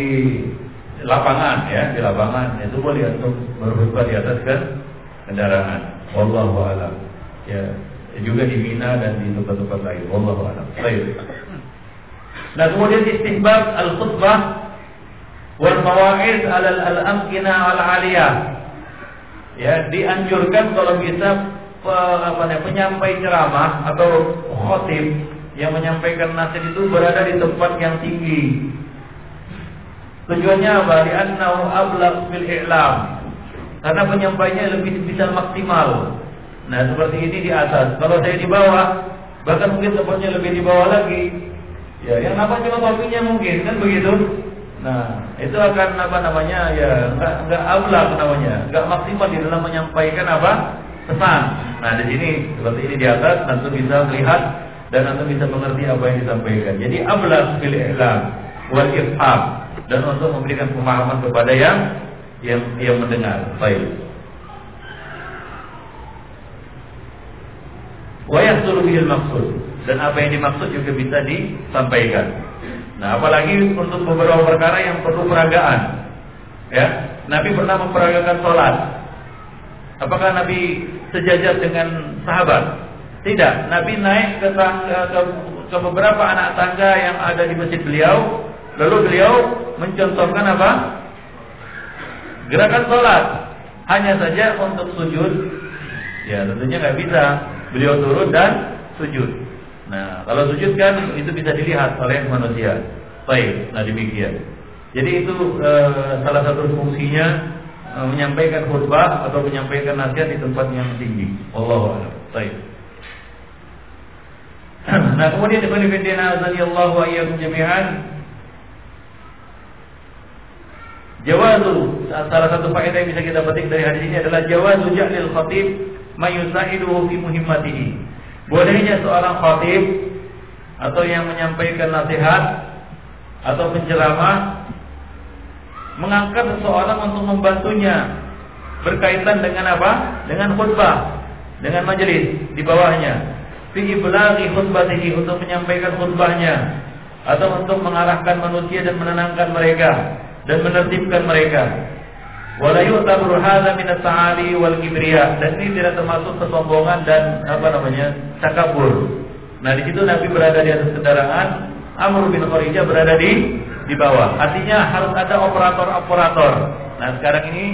lapangan ya, di lapangan itu boleh untuk berkhutbah di atas kan kendaraan. Wallahu a'lam. Ya, juga di Mina dan di tempat-tempat lain. Wallahu a'lam. Baik. Nah, kemudian istihbab al-khutbah wal mawa'iz alal al-amkina al aliyah. Ya, dianjurkan kalau bisa apa namanya penyampai ceramah atau khotib yang menyampaikan nasihat itu berada di tempat yang tinggi. Tujuannya apa? Li'annahu ablaq fil i'lam. Karena penyampainya lebih bisa maksimal. Nah, seperti ini di atas. Kalau saya di bawah, bahkan mungkin tempatnya lebih di bawah lagi. Ya, yang apa cuma topinya mungkin kan begitu. Nah, itu akan apa namanya? Ya, enggak enggak ablaq namanya, enggak maksimal di dalam menyampaikan apa? pesan. Nah, di sini seperti ini di atas tentu bisa melihat dan anda bisa mengerti apa yang disampaikan. Jadi ablas fil i'lam wal ifham dan untuk memberikan pemahaman kepada yang yang yang mendengar. Baik. Wa bihil maksud dan apa yang dimaksud juga bisa disampaikan. Nah, apalagi untuk beberapa perkara yang perlu peragaan. Ya, Nabi pernah memperagakan sholat. Apakah Nabi sejajar dengan sahabat? Tidak, Nabi naik ke, tangga, ke, ke beberapa anak tangga yang ada di masjid beliau, lalu beliau mencontohkan apa? Gerakan sholat. Hanya saja untuk sujud, ya tentunya nggak bisa. Beliau turun dan sujud. Nah, kalau sujud kan itu bisa dilihat oleh manusia. Baik, nah demikian. Jadi itu e, salah satu fungsinya e, menyampaikan khutbah atau menyampaikan nasihat di tempat yang tinggi. Allah Baik. [CLEARS THROAT] nah kemudian Ibn Fiddina Azaliyallahu wa iyyakum jami'an Jawazu salah satu faedah yang bisa kita petik dari hadis ini adalah jawazu ja'lil khatib mayusahiduhu fi muhimmatihi. Bolehnya seorang khatib atau yang menyampaikan nasihat atau penceramah mengangkat seseorang untuk membantunya berkaitan dengan apa? Dengan khutbah, dengan majelis di bawahnya fi iblaghi khutbatihi untuk menyampaikan khutbahnya atau untuk mengarahkan manusia dan menenangkan mereka dan menertibkan mereka. Wala yu'tabaru hadza min at-ta'ali wal kibriya dan ini tidak termasuk kesombongan dan apa namanya? takabur. Nah, di situ Nabi berada di atas kendaraan, Amr bin Kharijah berada di di bawah. Artinya harus ada operator-operator. Nah, sekarang ini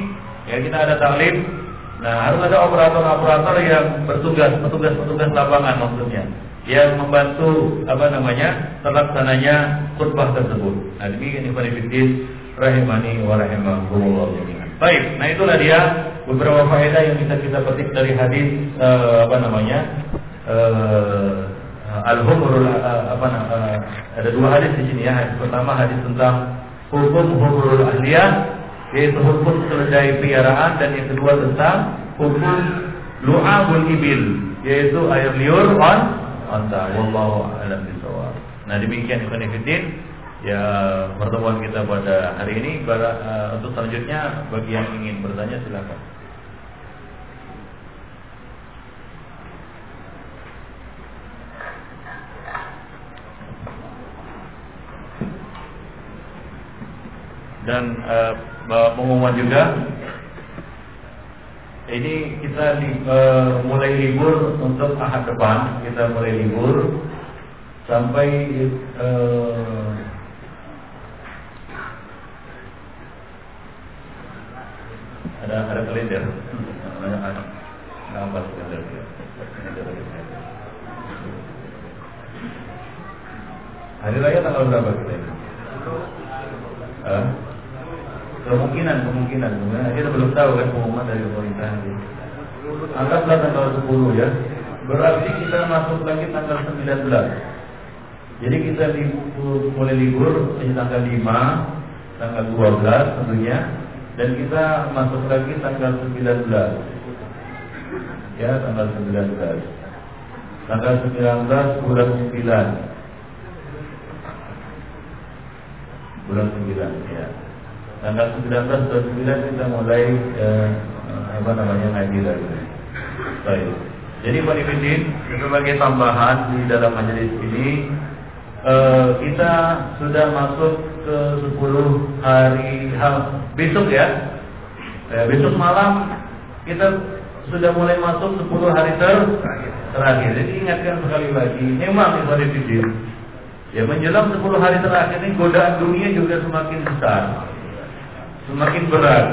ya kita ada taklim Nah, harus ada operator-operator yang bertugas, petugas-petugas lapangan maksudnya, yang membantu apa namanya terlaksananya khutbah tersebut. Nah, demikian ikhwan fillah rahimani wa. Baik, nah itulah dia beberapa faedah yang bisa kita petik dari hadis uh, apa namanya? Uh, Al-Humrul uh, apa uh, ada dua hadis di sini ya. Hadis pertama hadis tentang hukum humrul ahliyah yaitu hukum keledai piaraan dan yang kedua tentang hukum lu'abul ibil yaitu air liur on onta wallahu a'lam bishawab. Nah demikian ikhwan fillah ya pertemuan kita pada hari ini uh, untuk selanjutnya bagi yang ingin bertanya silakan. dan uh, pengumuman juga ini kita di, uh, mulai libur untuk ahad depan kita mulai libur sampai uh, ada ada kalender. Apa kalender hari raya tanggal berapa kita ini? Kemungkinan kemungkinan. Kemungkinan. Kita belum tahu kan pengumuman dari pemerintah anggaplah tanggal 10 ya. Berarti kita masuk lagi tanggal 19 jadi kita libur, mulai libur di tanggal 5 tanggal 12 tentunya dan kita masuk lagi tanggal 19. Ya, tanggal 19. Tanggal 19 bulan 9. Bulan 9 ya. Tanggal 19 bulan 9 kita mulai eh, apa namanya ngaji lagi. Baik. Jadi Pak sebagai tambahan di dalam majelis ini eh, kita sudah masuk ke 10 hari ha, besok ya. Eh, besok malam kita sudah mulai masuk 10 hari ter terakhir. Jadi ingatkan sekali lagi, memang Ibn Ya menjelang 10 hari terakhir ini godaan dunia juga semakin besar. Semakin berat.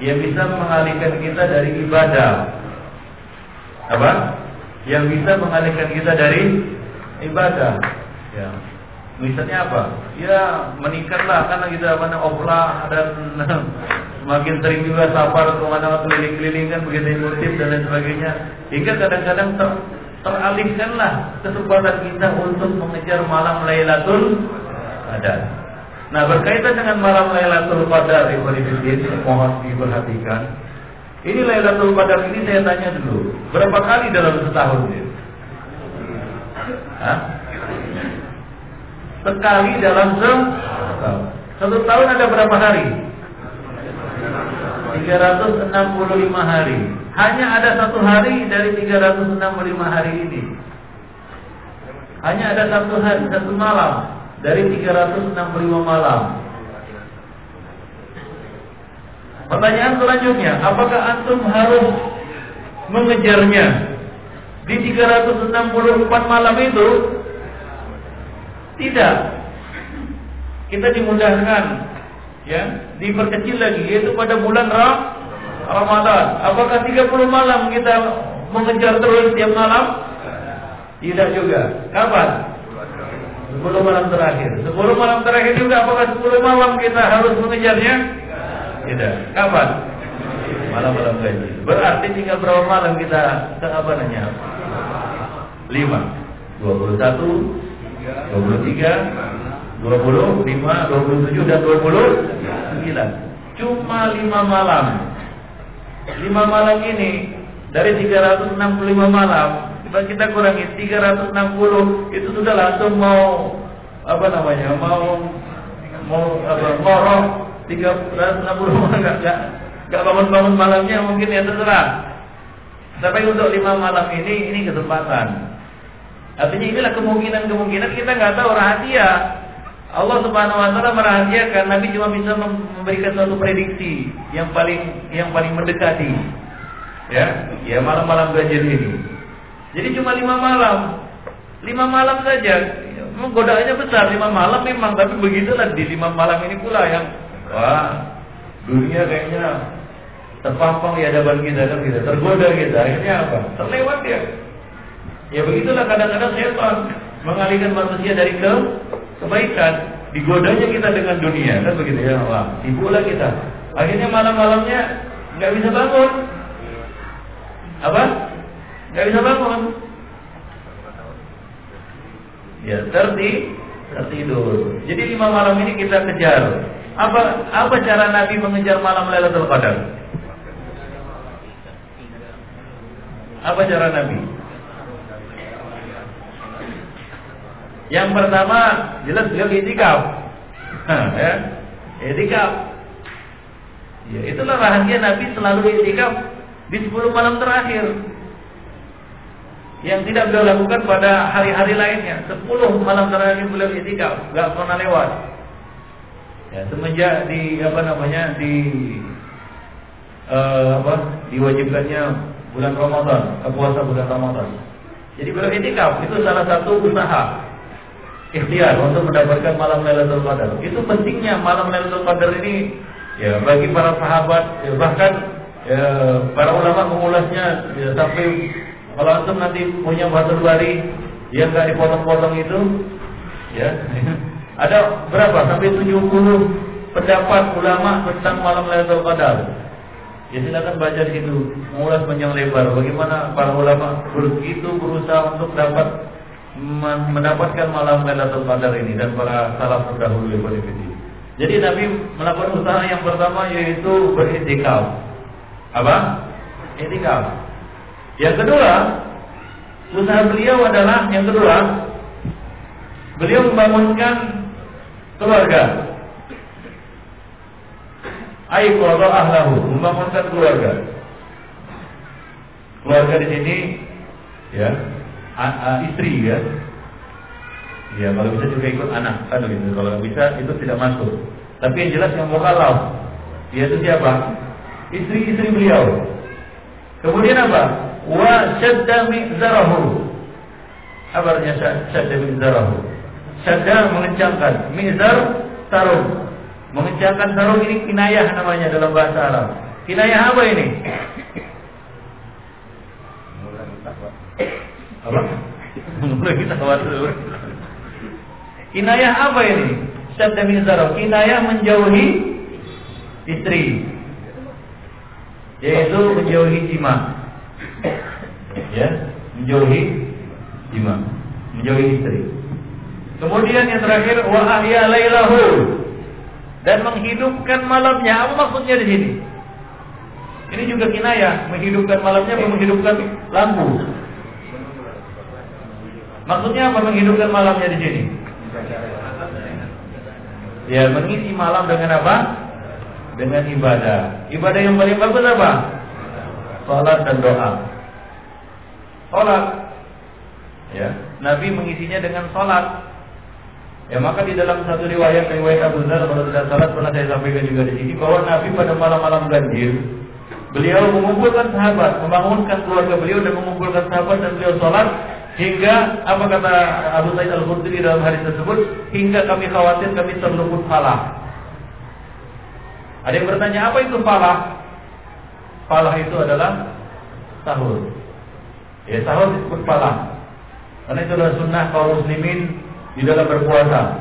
Yang bisa mengalihkan kita dari ibadah apa? Yang bisa mengalihkan kita dari ibadah. Ya. Misalnya apa? Ya menikahlah karena kita apa opla dan [LAUGHS] semakin sering juga safar ke mana-mana keliling-keliling kan begitu motif dan lain sebagainya. Hingga kadang-kadang ter, teralihkanlah kesempatan kita untuk mengejar malam Lailatul Qadar. Nah berkaitan dengan malam Lailatul Qadar, Ibu mohon diperhatikan. Ini Lailatul Qadar ini saya tanya dulu, berapa kali dalam setahun ini? Hah? Sekali dalam setahun. Satu tahun ada berapa hari? 365 hari. Hanya ada satu hari dari 365 hari ini. Hanya ada satu hari, satu malam dari 365 malam. Pertanyaan selanjutnya, apakah antum harus mengejarnya di 364 malam itu? Tidak. Kita dimudahkan ya, diperkecil lagi yaitu pada bulan Ramadan. Apakah 30 malam kita mengejar terus setiap malam? Tidak juga. Kapan? 10 malam terakhir. 10 malam terakhir juga apakah 10 malam kita harus mengejarnya? Tidak. Kapan? Malam-malam gaji. Berarti tinggal berapa malam kita ke apa namanya? Lima. Dua puluh satu, dua puluh tiga, dua puluh lima, dua puluh tujuh dan dua puluh sembilan. Cuma lima malam. Lima malam ini dari 365 malam kita kurangi 360 itu sudah langsung mau apa namanya mau mau apa mau tiga enam puluh [LAUGHS] nggak nggak nggak bangun-bangun malamnya mungkin ya terserah. Tapi untuk lima malam ini ini kesempatan. Artinya inilah kemungkinan-kemungkinan kita nggak tahu rahasia. Allah Subhanahu wa taala merahasiakan Nabi cuma bisa memberikan suatu prediksi yang paling yang paling mendekati. Ya, ya malam-malam gajah ini. Jadi cuma lima malam. Lima malam saja. Godaannya besar lima malam memang, tapi begitulah di lima malam ini pula yang Wah, dunia kayaknya terpampang di hadapan kita kan kita tergoda kita akhirnya apa terlewat ya begitulah kadang-kadang setan mengalihkan manusia dari ke kebaikan digodanya kita dengan dunia kan begitu ya wah tipulah kita. Akhirnya malam-malamnya nggak bisa bangun. Apa? Nggak bisa bangun. Ya tertidur tertidur. Jadi lima malam ini kita kejar. Apa apa cara Nabi mengejar malam Lailatul Qadar? Apa cara Nabi? Yang pertama jelas beliau itikaf. ya. Itikaf. Ya, itulah rahasia Nabi selalu itikaf di 10 malam terakhir. Yang tidak beliau lakukan pada hari-hari lainnya. 10 malam terakhir beliau itikaf, enggak pernah lewat. Ya, semenjak di apa namanya di uh, apa diwajibkannya bulan Ramadan, puasa bulan Ramadan. Jadi beliau itikaf itu salah satu usaha ikhtiar untuk mendapatkan malam Lailatul Qadar. Itu pentingnya malam Lailatul Qadar ini ya bagi para sahabat ya, bahkan ya, para ulama mengulasnya ya, sampai kalau antum nanti punya Fathul Bari yang enggak dipotong-potong itu ya [LAUGHS] Ada berapa? Sampai 70 pendapat ulama tentang malam Lailatul Qadar. Ya silakan baca di situ, mengulas panjang lebar bagaimana para ulama begitu berusaha untuk dapat mendapatkan malam Lailatul Qadar ini dan para salaf terdahulu daripada ini. Jadi Nabi melakukan usaha yang pertama yaitu beritikaf. Apa? Itikaf. Yang kedua, usaha beliau adalah yang kedua, beliau membangunkan keluarga. Aiqadha ahlahu, membangunkan keluarga. Keluarga di sini ya, a, istri ya, Ya kalau bisa juga ikut anak kan gitu. Kalau bisa itu tidak masuk. Tapi yang jelas yang mukallaf yaitu siapa? Istri-istri beliau. Kemudian apa? Wa shadda mizarahu. Apa artinya shadda mizarahu? Shadda mengencangkan, mizar sarung. Mengencangkan sarung ini kinayah namanya dalam bahasa Arab. Kinayah apa ini? Apa? Mulai khawatir. Kinayah apa ini? Syadda min Kinayah menjauhi istri. Yaitu menjauhi jima. Ya, menjauhi jima. Menjauhi istri. Kemudian yang terakhir wa ahya lailahu dan menghidupkan malamnya. Apa maksudnya di sini? Ini juga kinayah, menghidupkan malamnya menghidupkan lampu. Maksudnya apa menghidupkan malamnya di sini? Ya, mengisi malam dengan apa? Dengan ibadah. Ibadah yang paling bagus apa? Salat dan doa. Salat. Ya, Nabi mengisinya dengan salat. Ya maka di dalam satu riwayat riwayat Abu Dzar kalau tidak salah pernah saya sampaikan juga di sini bahwa Nabi pada malam-malam ganjil beliau mengumpulkan sahabat, membangunkan keluarga beliau dan mengumpulkan sahabat dan beliau sholat Hingga apa kata Abu Sa'id Al-Khudri dalam hadis tersebut, hingga kami khawatir kami terluput falah. Ada yang bertanya apa itu falah? Falah itu adalah sahur. Ya sahur disebut falah. Karena itu adalah sunnah kaum muslimin di dalam berpuasa.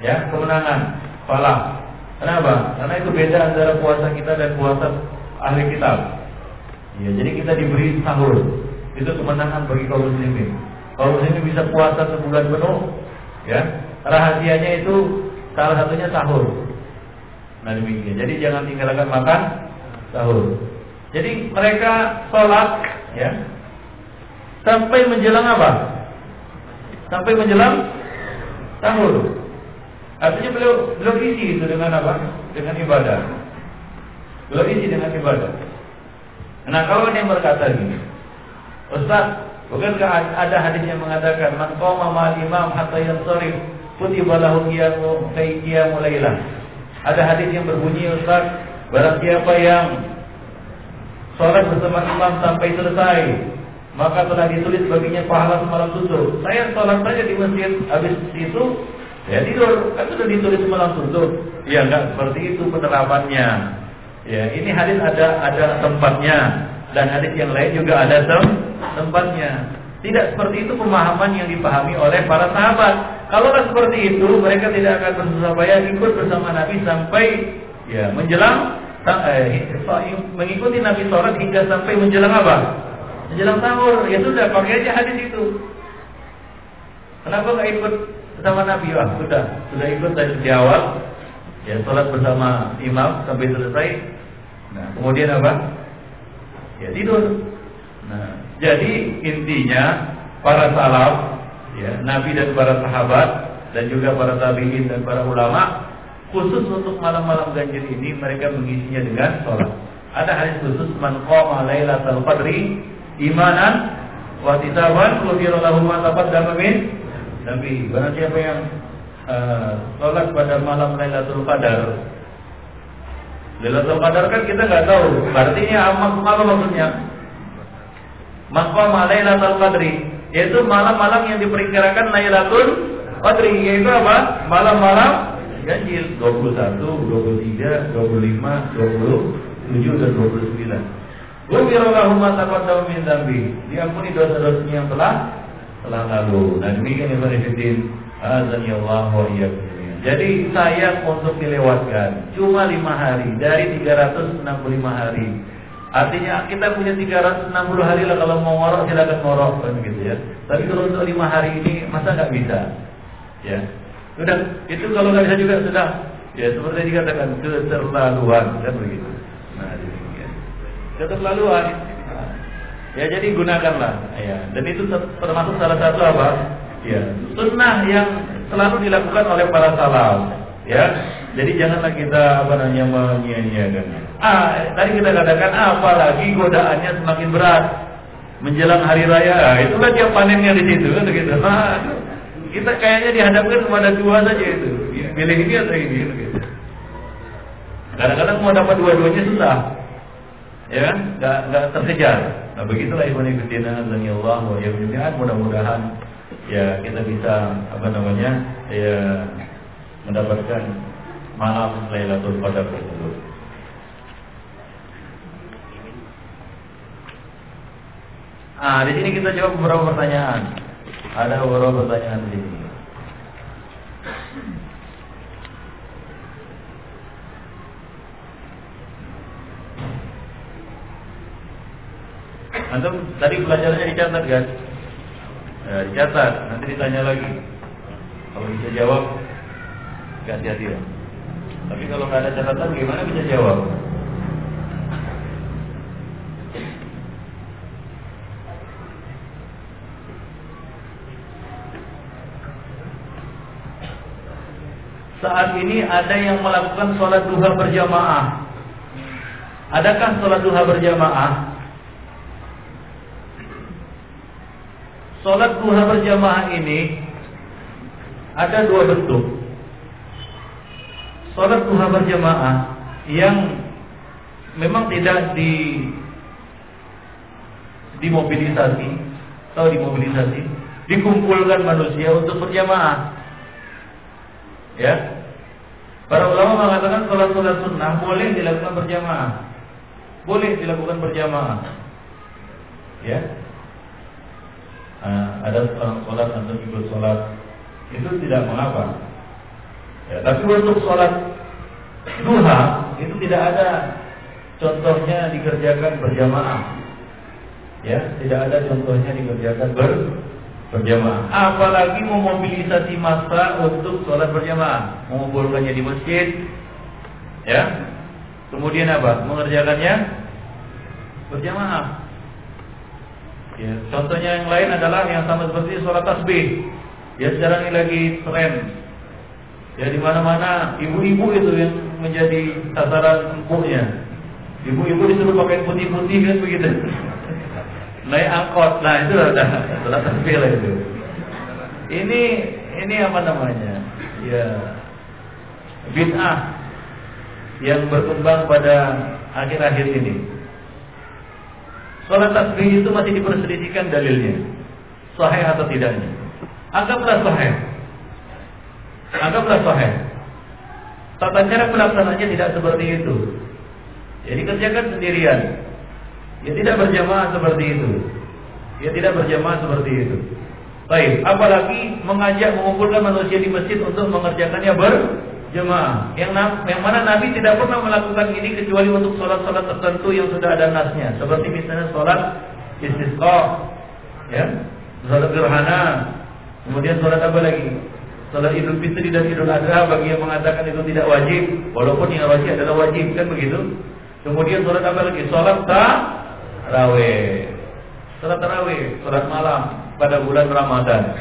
Ya, kemenangan, falah. Kenapa? Karena itu beda antara puasa kita dan puasa ahli kitab. Ya, jadi kita diberi sahur. Itu kemenangan bagi kaum muslimin. Kaum muslimin bisa puasa sebulan penuh, ya. Rahasianya itu salah satunya sahur. Nah demikian. Jadi jangan tinggalkan makan sahur. Jadi mereka sholat, ya, sampai menjelang apa? Sampai menjelang sahur. Artinya beliau beliau isi itu dengan apa? Dengan ibadah. Beliau isi dengan ibadah. Nah kalau yang berkata gini, Ustaz, bukankah ada hadis yang mengatakan man qama ma'al imam hatta yansarif kutiba lahu qiyamu qiyamu lailah. Ada hadis yang berbunyi Ustaz, barang siapa yang sholat bersama imam sampai selesai, maka telah ditulis baginya pahala semalam suntuk. Saya sholat saja di masjid, habis itu ya tidur, kan sudah ditulis semalam suntuk. Ya enggak seperti itu penerapannya. Ya, ini hadis ada ada tempatnya dan hadis yang lain juga ada tem tempatnya. Tidak seperti itu pemahaman yang dipahami oleh para sahabat. Kalau seperti itu, mereka tidak akan bersusah payah ikut bersama Nabi sampai ya menjelang eh, mengikuti Nabi sholat hingga sampai menjelang apa? Menjelang sahur. Ya sudah, pakai aja hadis itu. Kenapa nggak ikut bersama Nabi? Wah, sudah, sudah ikut dari awal. Ya, sholat bersama imam sampai selesai. Nah, kemudian apa? Ya tidur. Nah, jadi intinya para salaf, ya, Nabi dan para sahabat dan juga para tabiin dan para ulama khusus untuk malam-malam ganjil ini mereka mengisinya dengan sholat. Ada hadis khusus man qama lailatul qadri imanan wa tisaban ghufira lahu ma taqaddama min Nabi. Barang siapa yang uh, sholat pada malam Lailatul Qadar Lailatul Qadar kan kita nggak tahu. Artinya apa maksudnya? Maqam Lailatul Qadri yaitu malam-malam yang diperkirakan Lailatul Qadri yaitu apa? Malam-malam ganjil 21, 23, 25, 27 dan 29. Ghufira lahu ma taqaddama min dzambi. Diampuni dosa-dosanya yang telah telah lalu. Nah demikian yang Fiddin. Azan ya Allah wa iyyakum. Jadi saya untuk dilewatkan cuma lima hari dari 365 hari. Artinya kita punya 360 hari lah kalau mau ngorok silakan ngorok kan gitu ya. Tapi kalau untuk lima hari ini masa nggak bisa? Ya. Sudah itu kalau nggak bisa juga sudah Ya seperti dikatakan keterlaluan kan begitu. Nah demikian. Keterlaluan. Ya jadi gunakanlah. Ya dan itu termasuk salah satu apa? Ya sunnah yang selalu dilakukan oleh para salaf. Ya jadi janganlah kita apa namanya menyia-nyiakan. Ah, tadi kita katakan apalagi godaannya semakin berat menjelang hari raya. Ah, itulah dia panennya di situ kan begitu. Nah, kita kayaknya dihadapkan kepada dua saja itu. Pilih ini atau ini. Kadang-kadang mau dapat dua-duanya susah. Ya? Enggak enggak terkejar. Nah, begitulah ibu fillah dan Allah ya mudah-mudahan ya kita bisa apa namanya? ya mendapatkan malam Lailatul Qadar tersebut. Ah, di sini kita jawab beberapa pertanyaan. Ada beberapa pertanyaan di sini. Antum tadi pelajarannya dicatat kan? Ya, dicatat, nanti ditanya lagi. Kalau bisa jawab, hati-hati ya. Tapi kalau nggak ada catatan gimana bisa jawab? Saat ini ada yang melakukan sholat duha berjamaah. Adakah sholat duha berjamaah? Sholat duha berjamaah ini ada dua bentuk. Sholat duha berjamaah yang memang tidak di dimobilisasi atau dimobilisasi dikumpulkan manusia untuk berjamaah. Ya. Para ulama mengatakan sholat-sholat sunnah boleh dilakukan berjamaah. Boleh dilakukan berjamaah. Ya ada orang sholat atau ikut sholat itu tidak mengapa Ya, tapi untuk sholat duha itu tidak ada contohnya dikerjakan berjamaah. Ya, tidak ada contohnya dikerjakan ber berjamaah. Apalagi memobilisasi massa untuk sholat berjamaah, mengumpulkannya di masjid. Ya, kemudian apa? Mengerjakannya berjamaah. Ya, contohnya yang lain adalah yang sama seperti sholat tasbih. Ya sekarang ini lagi tren Ya di mana-mana ibu-ibu itu yang menjadi sasaran empuknya. Ibu-ibu disuruh pakai putih-putih kan begitu. [LAUGHS] Naik angkot, nah itu sudah sudah terpilih itu. Ini ini apa namanya? Ya bid'ah yang berkembang pada akhir-akhir ini. Sholat tasbih itu masih diperselisihkan dalilnya, sahih atau tidaknya. Anggaplah sahih. Anggaplah sahih. Tata cara pelaksanaannya tidak seperti itu. Jadi kerjakan sendirian. Ya tidak berjamaah seperti itu. Ya tidak berjamaah seperti itu. Baik, apalagi mengajak mengumpulkan manusia di masjid untuk mengerjakannya berjamaah. Yang yang mana Nabi tidak pernah melakukan ini kecuali untuk sholat-sholat tertentu yang sudah ada nasnya. Seperti misalnya sholat istisqa, ya, sholat gerhana, kemudian sholat apa lagi? Salat Idul Fitri dan Idul Adha bagi yang mengatakan itu tidak wajib, walaupun yang wajib adalah wajib kan begitu. Kemudian salat apa lagi? Salat tarawih. Salat tarawih, salat malam pada bulan Ramadan.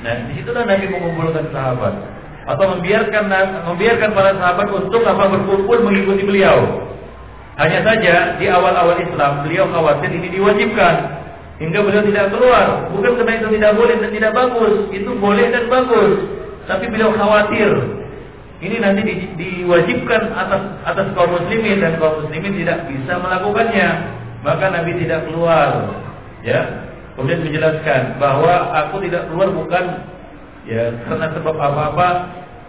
Nah, di situlah Nabi mengumpulkan sahabat atau membiarkan membiarkan para sahabat untuk apa berkumpul mengikuti beliau. Hanya saja di awal-awal Islam beliau khawatir ini diwajibkan hingga beliau tidak keluar. Bukan karena itu tidak boleh dan tidak bagus, itu boleh dan bagus. Tapi beliau khawatir ini nanti di, diwajibkan atas atas kaum muslimin dan kaum muslimin tidak bisa melakukannya. Maka Nabi tidak keluar. Ya. Kemudian menjelaskan bahwa aku tidak keluar bukan ya karena sebab apa-apa,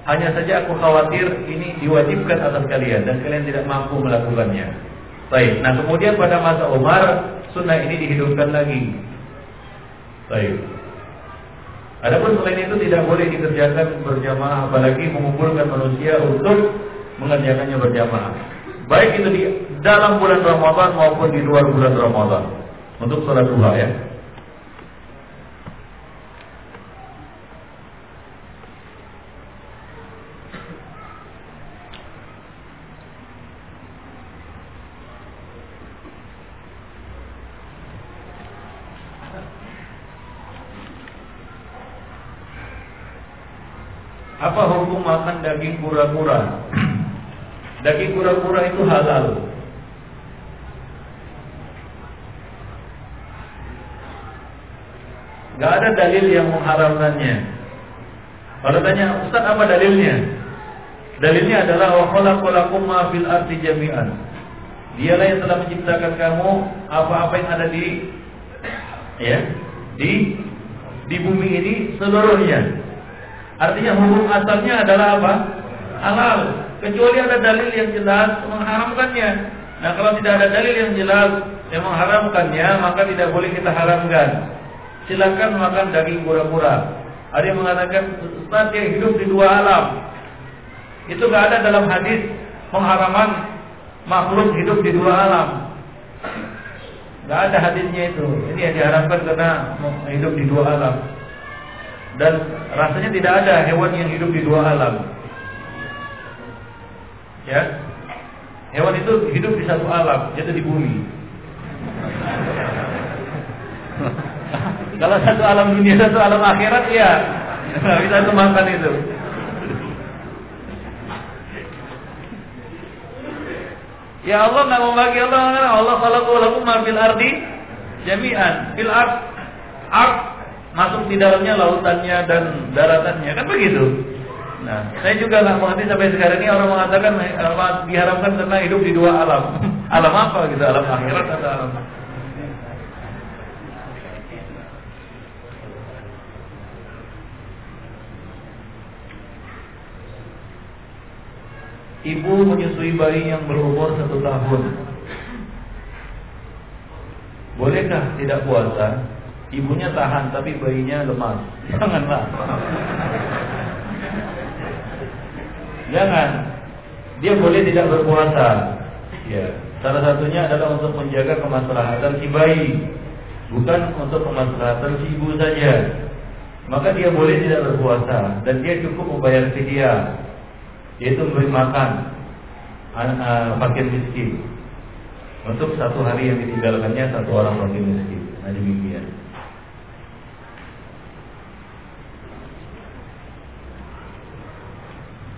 hanya saja aku khawatir ini diwajibkan atas kalian dan kalian tidak mampu melakukannya. Baik. Nah, kemudian pada masa Umar sunnah ini dihidupkan lagi. Baik. Adapun selain itu tidak boleh dikerjakan berjamaah apalagi mengumpulkan manusia untuk mengerjakannya berjamaah. Baik itu di dalam bulan Ramadan maupun di luar bulan Ramadan. Untuk sholat duha ya. Apa hukum makan daging kura-kura? daging kura-kura itu halal. Gak ada dalil yang mengharamkannya. Kalau tanya Ustaz apa dalilnya? Dalilnya adalah wa khalaqalakum ma fil ardi jami'an. Dialah yang telah menciptakan kamu apa-apa yang ada di ya, di di bumi ini seluruhnya. Artinya hukum asalnya adalah apa? Halal. Kecuali ada dalil yang jelas mengharamkannya. Nah kalau tidak ada dalil yang jelas yang mengharamkannya, maka tidak boleh kita haramkan. Silakan makan daging kura-kura. Ada yang mengatakan Ustaz yang hidup di dua alam. Itu gak ada dalam hadis pengharaman makhluk hidup di dua alam. Gak ada hadisnya itu. Ini yang diharapkan karena hidup di dua alam. Dan rasanya tidak ada hewan yang hidup di dua alam. Ya, hewan itu hidup di satu alam, yaitu di bumi. [LAUGHS] Kalau satu alam dunia, satu alam akhirat, ya nggak bisa makan itu. Ya Allah nggak mau bagi Allah Allah kalau lakum ma fil ardi jami'an fil ard ard masuk di dalamnya lautannya dan daratannya kan begitu. Nah, saya juga nggak mengerti sampai sekarang ini orang mengatakan diharapkan karena hidup di dua alam. [LAUGHS] alam apa gitu? Alam akhirat atau alam Ibu menyusui bayi yang berumur satu tahun Bolehkah tidak puasa? Ibunya tahan tapi bayinya lemas [LAUGHS] Janganlah Jangan. Dia boleh tidak berpuasa. Ya. Salah satunya adalah untuk menjaga kemaslahatan si bayi. Bukan untuk kemaslahatan si ibu saja. Maka dia boleh tidak berpuasa Dan dia cukup membayar fidyah. Yaitu memberi makan fakir miskin. Untuk satu hari yang ditinggalkannya satu orang fakir miskin. Nah demikian.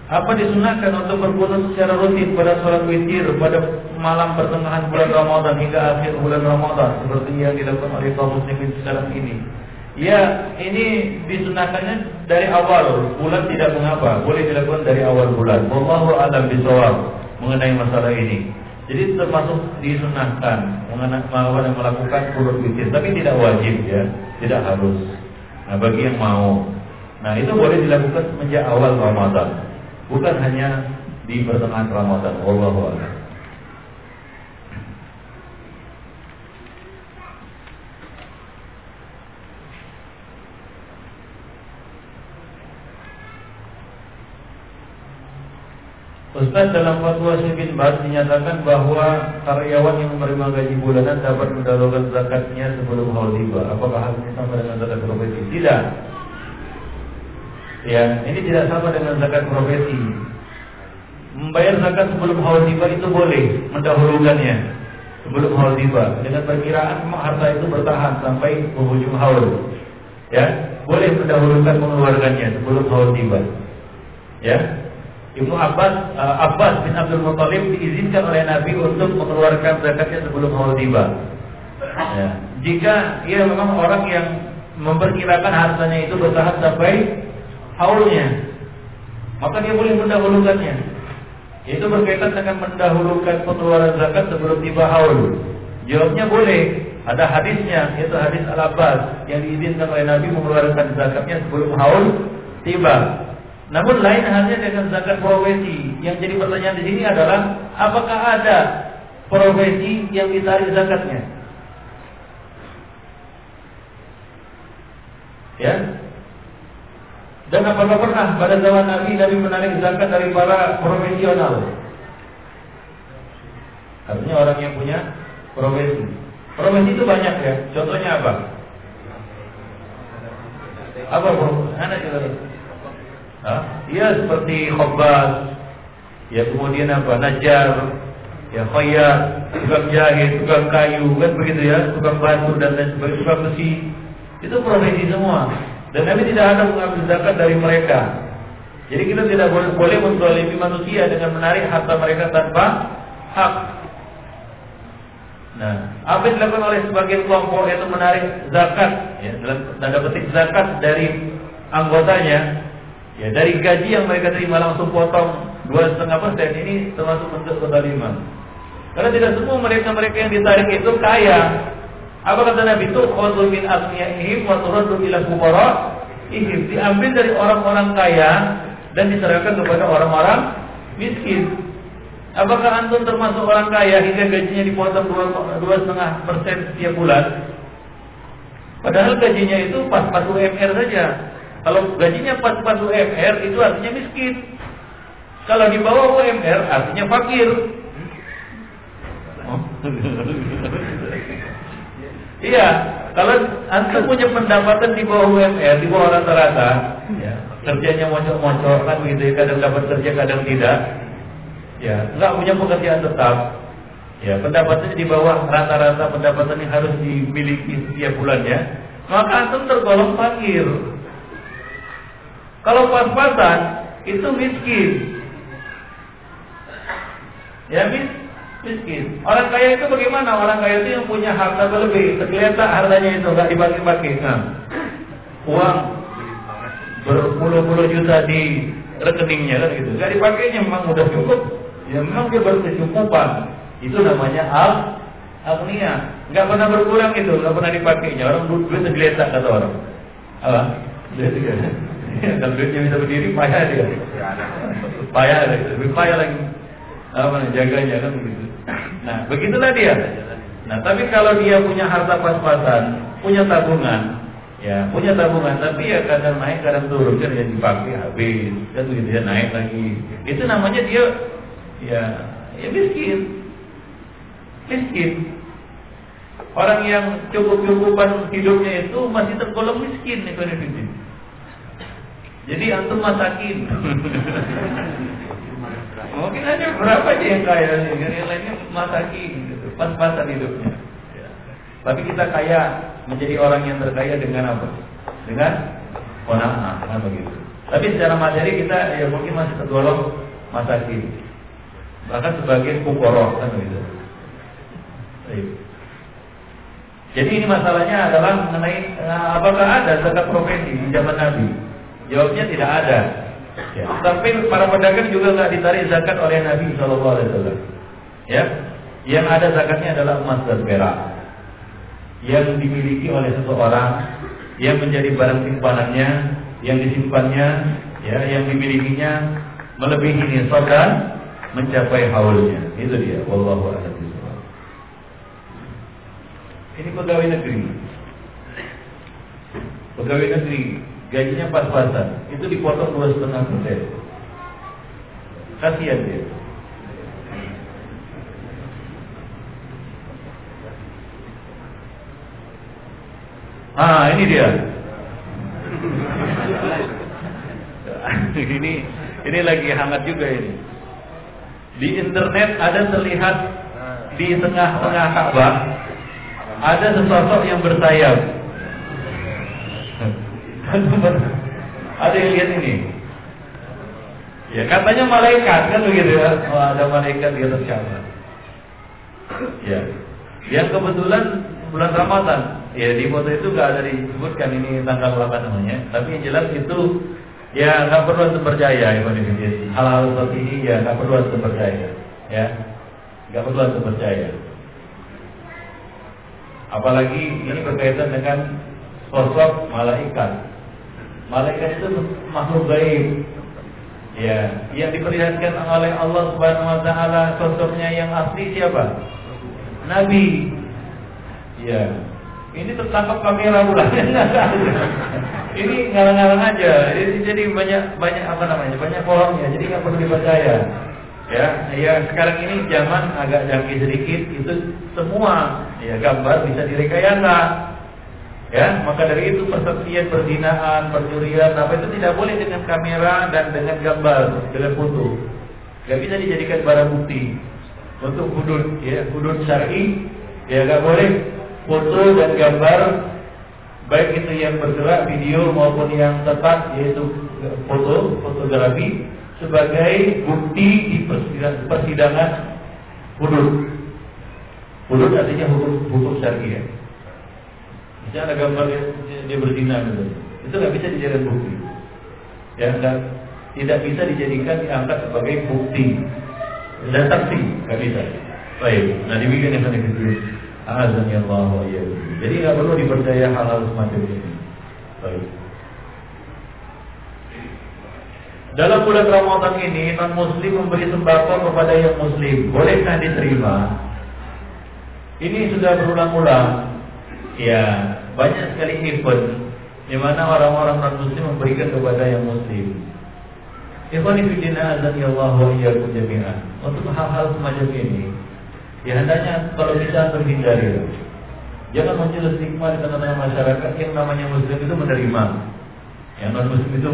Apa disunahkan untuk berpuasa secara rutin pada sholat witir pada malam pertengahan bulan Ramadan hingga akhir bulan Ramadan seperti yang dilakukan oleh kaum muslimin sekarang ini? Ya, ini disunahkannya dari awal bulan tidak mengapa, boleh dilakukan dari awal bulan. Wallahu a'lam bishawab mengenai masalah ini. Jadi termasuk disunahkan mengenai melakukan kurut witir, tapi tidak wajib ya, tidak harus. Nah, bagi yang mau. Nah, itu boleh dilakukan sejak awal Ramadan, bukan hanya di pertengahan Ramadan. Wallahu a'lam. Ustaz dalam fatwa Syekh Baz dinyatakan bahwa karyawan yang menerima gaji bulanan dapat mendahulukan zakatnya sebelum haul tiba. Apakah hal ini sama dengan zakat profesi? Tidak. Ya, ini tidak sama dengan zakat profesi. Membayar zakat sebelum haul tiba itu boleh mendahulukannya sebelum haul tiba dengan perkiraan harta itu bertahan sampai penghujung haul. Ya, boleh mendahulukan mengeluarkannya sebelum haul tiba. Ya, Ibnu Abbas uh, Abbas bin Abdul Muthalib diizinkan oleh Nabi untuk mengeluarkan zakatnya sebelum haul tiba. Ya. Jika ia memang orang yang memperkirakan hartanya itu bertahan sampai haulnya, maka dia boleh mendahulukannya. Itu berkaitan dengan mendahulukan pengeluaran zakat sebelum tiba haul. Jawabnya boleh. Ada hadisnya, yaitu hadis Al Abbas yang diizinkan oleh Nabi mengeluarkan zakatnya sebelum haul tiba. Namun lain halnya dengan zakat profesi. Yang jadi pertanyaan di sini adalah apakah ada profesi yang ditarik zakatnya? Ya. Dan apakah pernah pada zaman Nabi Nabi menarik zakat dari para profesional? Artinya orang yang punya profesi. Profesi itu banyak ya. Contohnya apa? Apa profesi? Anak Ya seperti khobbas, ya kemudian apa najar, ya khayyat, tukang jahit, tukang kayu, kan begitu ya, tukang batu dan lain sebagainya, tukang besi. Itu profesi semua. Dan Nabi tidak ada mengambil zakat dari mereka. Jadi kita tidak boleh, boleh menzalimi manusia dengan menarik harta mereka tanpa hak. Nah, apa yang dilakukan oleh sebagian kelompok yaitu menarik zakat, ya, dalam tanda petik zakat dari anggotanya, ya dari gaji yang mereka terima langsung potong dua setengah persen ini termasuk bentuk kezaliman. Karena tidak semua mereka-mereka yang ditarik itu kaya. Apa kata Nabi itu? Khudhu min asmiyaihim wa turaddu ila fuqara ihim. Diambil dari orang-orang kaya dan diserahkan kepada orang-orang miskin. Apakah antum termasuk orang kaya hingga gajinya dipotong dua setengah persen setiap bulan? Padahal gajinya itu pas-pas UMR saja. Kalau gajinya pas-pas UMR itu artinya miskin. Kalau di bawah UMR artinya fakir. Iya, kalau antum punya pendapatan di bawah UMR, di bawah rata-rata, ya, kerjanya mocok-mocok kan gitu, kadang dapat kerja, kadang tidak. Ya, nggak punya pekerjaan tetap. Ya, pendapatannya di bawah rata-rata pendapatan yang harus dimiliki setiap bulannya, maka antum tergolong fakir. Kalau pas-pasan itu miskin. Ya, miskin miskin. Orang kaya itu bagaimana? Orang kaya itu yang punya harta berlebih. Terkelihatan hartanya itu nggak dipakai-pakai. Nah, uang berpuluh-puluh juta di rekeningnya kan gitu. Nggak dipakainya memang udah cukup. Ya memang dia berkecukupan. Itu namanya al agnia. Nggak pernah berkurang itu, nggak pernah dipakainya. Orang duit tergeletak kata orang. Apa? Duit. [LAUGHS] Kalau duitnya bisa berdiri, payah dia. Payah, lebih payah lagi apa jaganya kan begitu. Nah, begitulah dia. Nah, tapi kalau dia punya harta pas-pasan, punya tabungan, ya punya tabungan, tapi ya kadang naik, kadang turun, kan yang dipakai habis, kan begitu ya naik lagi. Itu namanya dia, ya, ya miskin, miskin. Orang yang cukup-cukupan hidupnya itu masih tergolong miskin, nih Jadi antum masakin. [LAUGHS] Mungkin aja berapa aja yang kaya nih, yang lainnya masakin gitu, pas-pasan hidupnya. Ya. Tapi kita kaya menjadi orang yang terkaya dengan apa? Dengan kona'ah, kan begitu. Tapi secara materi kita ya mungkin masih tergolong masakin. Bahkan sebagai kukoro, kan begitu. Jadi ini masalahnya adalah mengenai nah, apakah ada zakat profesi di zaman Nabi? Jawabnya tidak ada. Ya. Sampai para pedagang juga nggak ditarik zakat oleh Nabi Shallallahu Alaihi Wasallam. Ya, yang ada zakatnya adalah emas dan perak yang dimiliki oleh seseorang yang menjadi barang simpanannya, yang disimpannya, ya, yang dimilikinya melebihi nisab dan mencapai haulnya. Itu dia. Wallahu a'lam Ini pegawai negeri. Pegawai negeri gajinya pas-pasan, itu dipotong dua setengah persen. Kasihan dia. Ah, ini dia. [LAUGHS] ini ini lagi hangat juga ini. Di internet ada terlihat di tengah-tengah Ka'bah ada sesosok yang bersayap. Ada yang lihat ini? Ya katanya malaikat kan begitu ya. Oh, ada malaikat di atas Ka'bah. Ya. Yang kebetulan bulan Ramadan. Ya di foto itu nggak ada disebutkan ini tanggal berapa namanya. Tapi yang jelas itu ya nggak perlu untuk percaya ya Hal-hal seperti ini ya nggak perlu untuk percaya. Ya nggak perlu untuk percaya. Apalagi ini berkaitan dengan sosok malaikat. Malaikat itu makhluk gaib. Ya, yang diperlihatkan oleh Allah Subhanahu wa taala sosoknya yang asli siapa? Nabi. Ya. Ini tertangkap kamera pula. [LAUGHS] ini ngarang-ngarang aja. Ini jadi banyak banyak apa namanya? Banyak bohongnya. Jadi nggak perlu dipercaya. Ya, ya sekarang ini zaman agak canggih sedikit itu semua ya gambar bisa direkayasa. Ya, maka dari itu persepian, perzinaan, percurian, apa itu tidak boleh dengan kamera dan dengan gambar, dengan foto. Gak bisa dijadikan barang bukti untuk hudud, ya, hudud syar'i, ya gak boleh foto dan gambar baik itu yang bergerak video maupun yang tetap yaitu foto fotografi sebagai bukti di persidangan, hudud. Hudud artinya hukum hukum syariah. Misalnya ada gambar dia, dia berzina gitu. Itu nggak bisa dijadikan bukti. Ya, enggak, tidak bisa dijadikan diangkat sebagai bukti dan saksi, nggak bisa. Baik, nah demikian yang saya Azan ya Allah. Jadi nggak perlu dipercaya hal-hal semacam ini. Baik. Dalam bulan Ramadan ini non Muslim memberi sembako kepada yang Muslim. Bolehkah diterima? Ini sudah berulang-ulang. Ya, banyak sekali event di mana orang-orang non Muslim memberikan kepada yang Muslim. Ikhwani fillah azan ya Allah wa iyyakum jami'an. Untuk hal-hal semacam ini, Ya hendaknya kalau bisa terhindari. Jangan muncul stigma di tengah-tengah masyarakat yang namanya muslim itu menerima. Yang non muslim itu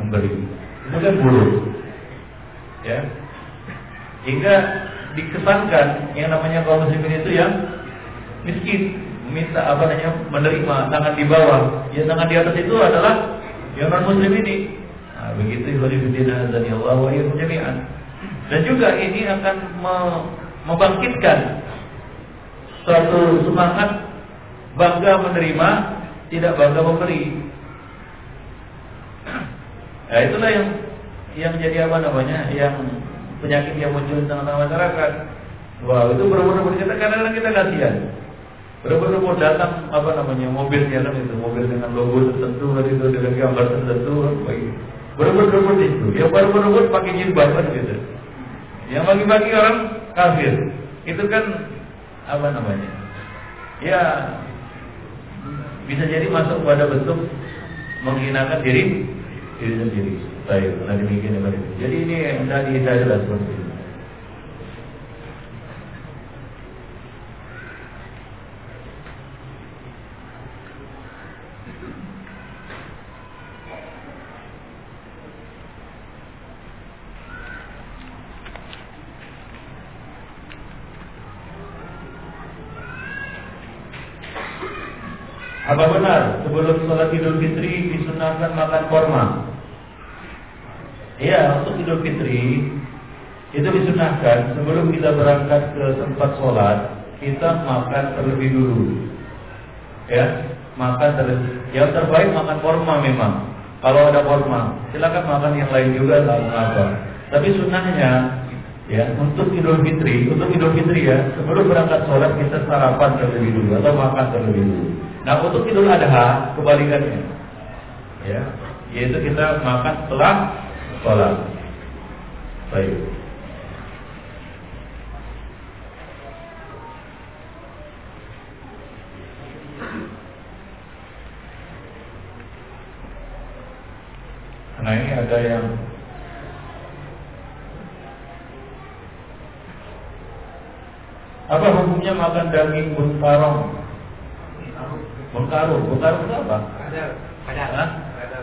memberi. Itu kan buruk. Ya. Hingga dikesankan yang namanya kaum muslimin itu yang miskin, minta apa namanya menerima tangan di bawah, ya tangan di atas itu adalah yang non muslim ini. Nah, begitu dan Allah wa jami'an. Dan juga ini akan membangkitkan suatu semangat bangga menerima, tidak bangga memberi. Nah, itulah yang yang jadi apa namanya, yang penyakit yang muncul di tengah-tengah masyarakat. Wah, itu benar-benar kita kadang-kadang kita kasihan. Benar-benar datang apa namanya mobilnya kan itu mobil dengan logo tertentu itu dengan gambar tertentu begitu. Benar-benar itu. Yang baru-baru pakai jilbab kan gitu. Yang bagi-bagi orang kafir itu kan apa namanya ya bisa jadi masuk pada bentuk menghinakan diri diri sendiri baik nah demikian jadi ini yang tadi saya jelas seperti itu Apa benar sebelum sholat Idul Fitri disunahkan makan korma? Iya, untuk Idul Fitri itu disunahkan sebelum kita berangkat ke tempat sholat kita makan terlebih dulu. Ya, makan terlebih. Yang terbaik makan korma memang. Kalau ada korma, silakan makan yang lain juga tak mengapa. Tapi sunnahnya ya untuk Idul Fitri, untuk Idul Fitri ya sebelum berangkat sholat kita sarapan terlebih dulu atau makan terlebih dulu. Nah untuk Idul Adha kebalikannya, ya, yaitu kita makan setelah sholat. Baik. Nah ini ada yang Apa hukumnya makan daging buntarong Bengkaru, bengkaru itu apa? Kadal. Kadal.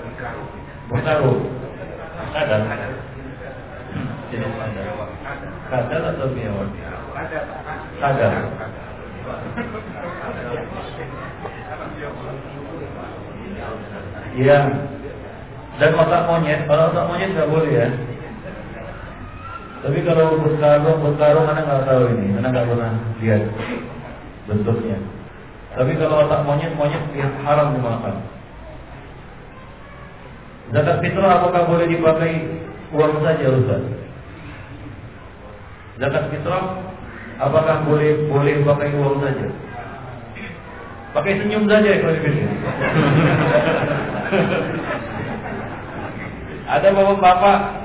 Bengkaru. Bengkaru. Kadal. Jenis kadal. Kadal atau biawak? Kadal. Iya. Dan otak monyet, kalau otak monyet nggak boleh ya. Tapi kalau berkarung, berkarung mana nggak tahu ini, mana nggak pernah lihat bentuknya. Tapi kalau otak monyet, monyet haram dimakan. Zakat fitrah apakah boleh dipakai uang saja Ustaz? Zakat fitrah apakah boleh boleh pakai uang saja? Pakai senyum saja kalau. [LAUGHS] Ada bapak-bapak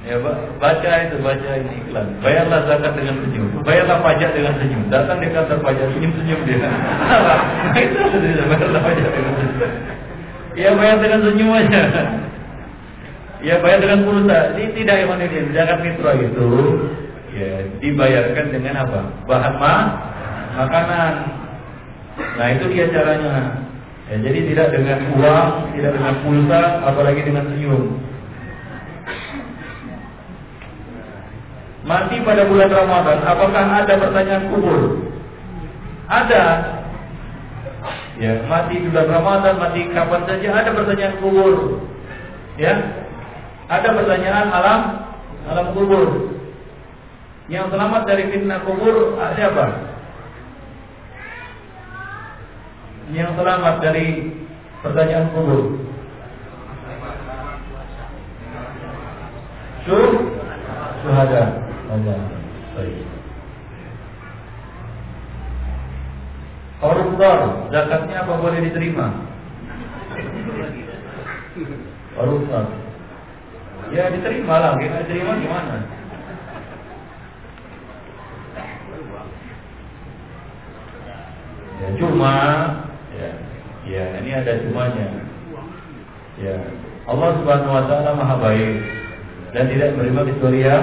Ya baca itu baca ini iklan. Bayarlah zakat dengan senyum. Bayarlah pajak dengan senyum. Datang di kantor pajak senyum senyum dia. [LAUGHS] itu sudah bayarlah pajak dengan senyum. Ya bayar dengan senyum aja. Ya bayar dengan pulsa. Ini tidak yang ini zakat fitrah itu ya dibayarkan dengan apa? Bahan ma makanan. Nah itu dia caranya. Ya, jadi tidak dengan uang, tidak dengan pulsa, apalagi dengan senyum. Mati pada bulan Ramadan, apakah ada pertanyaan kubur? Ada. Ya, mati bulan Ramadan, mati kapan saja ada pertanyaan kubur. Ya. Ada pertanyaan alam alam kubur. Yang selamat dari fitnah kubur ada apa? Yang selamat dari pertanyaan kubur. Syuh, syuhada. Allah. Baik. Koruptor, zakatnya apa boleh diterima? Koruptor. Ya diterima lah, kita diterima gimana? Ya cuma, ya, ya ini ada cumanya. Ya, Allah Subhanahu Wa Taala maha baik dan tidak menerima kecuali ya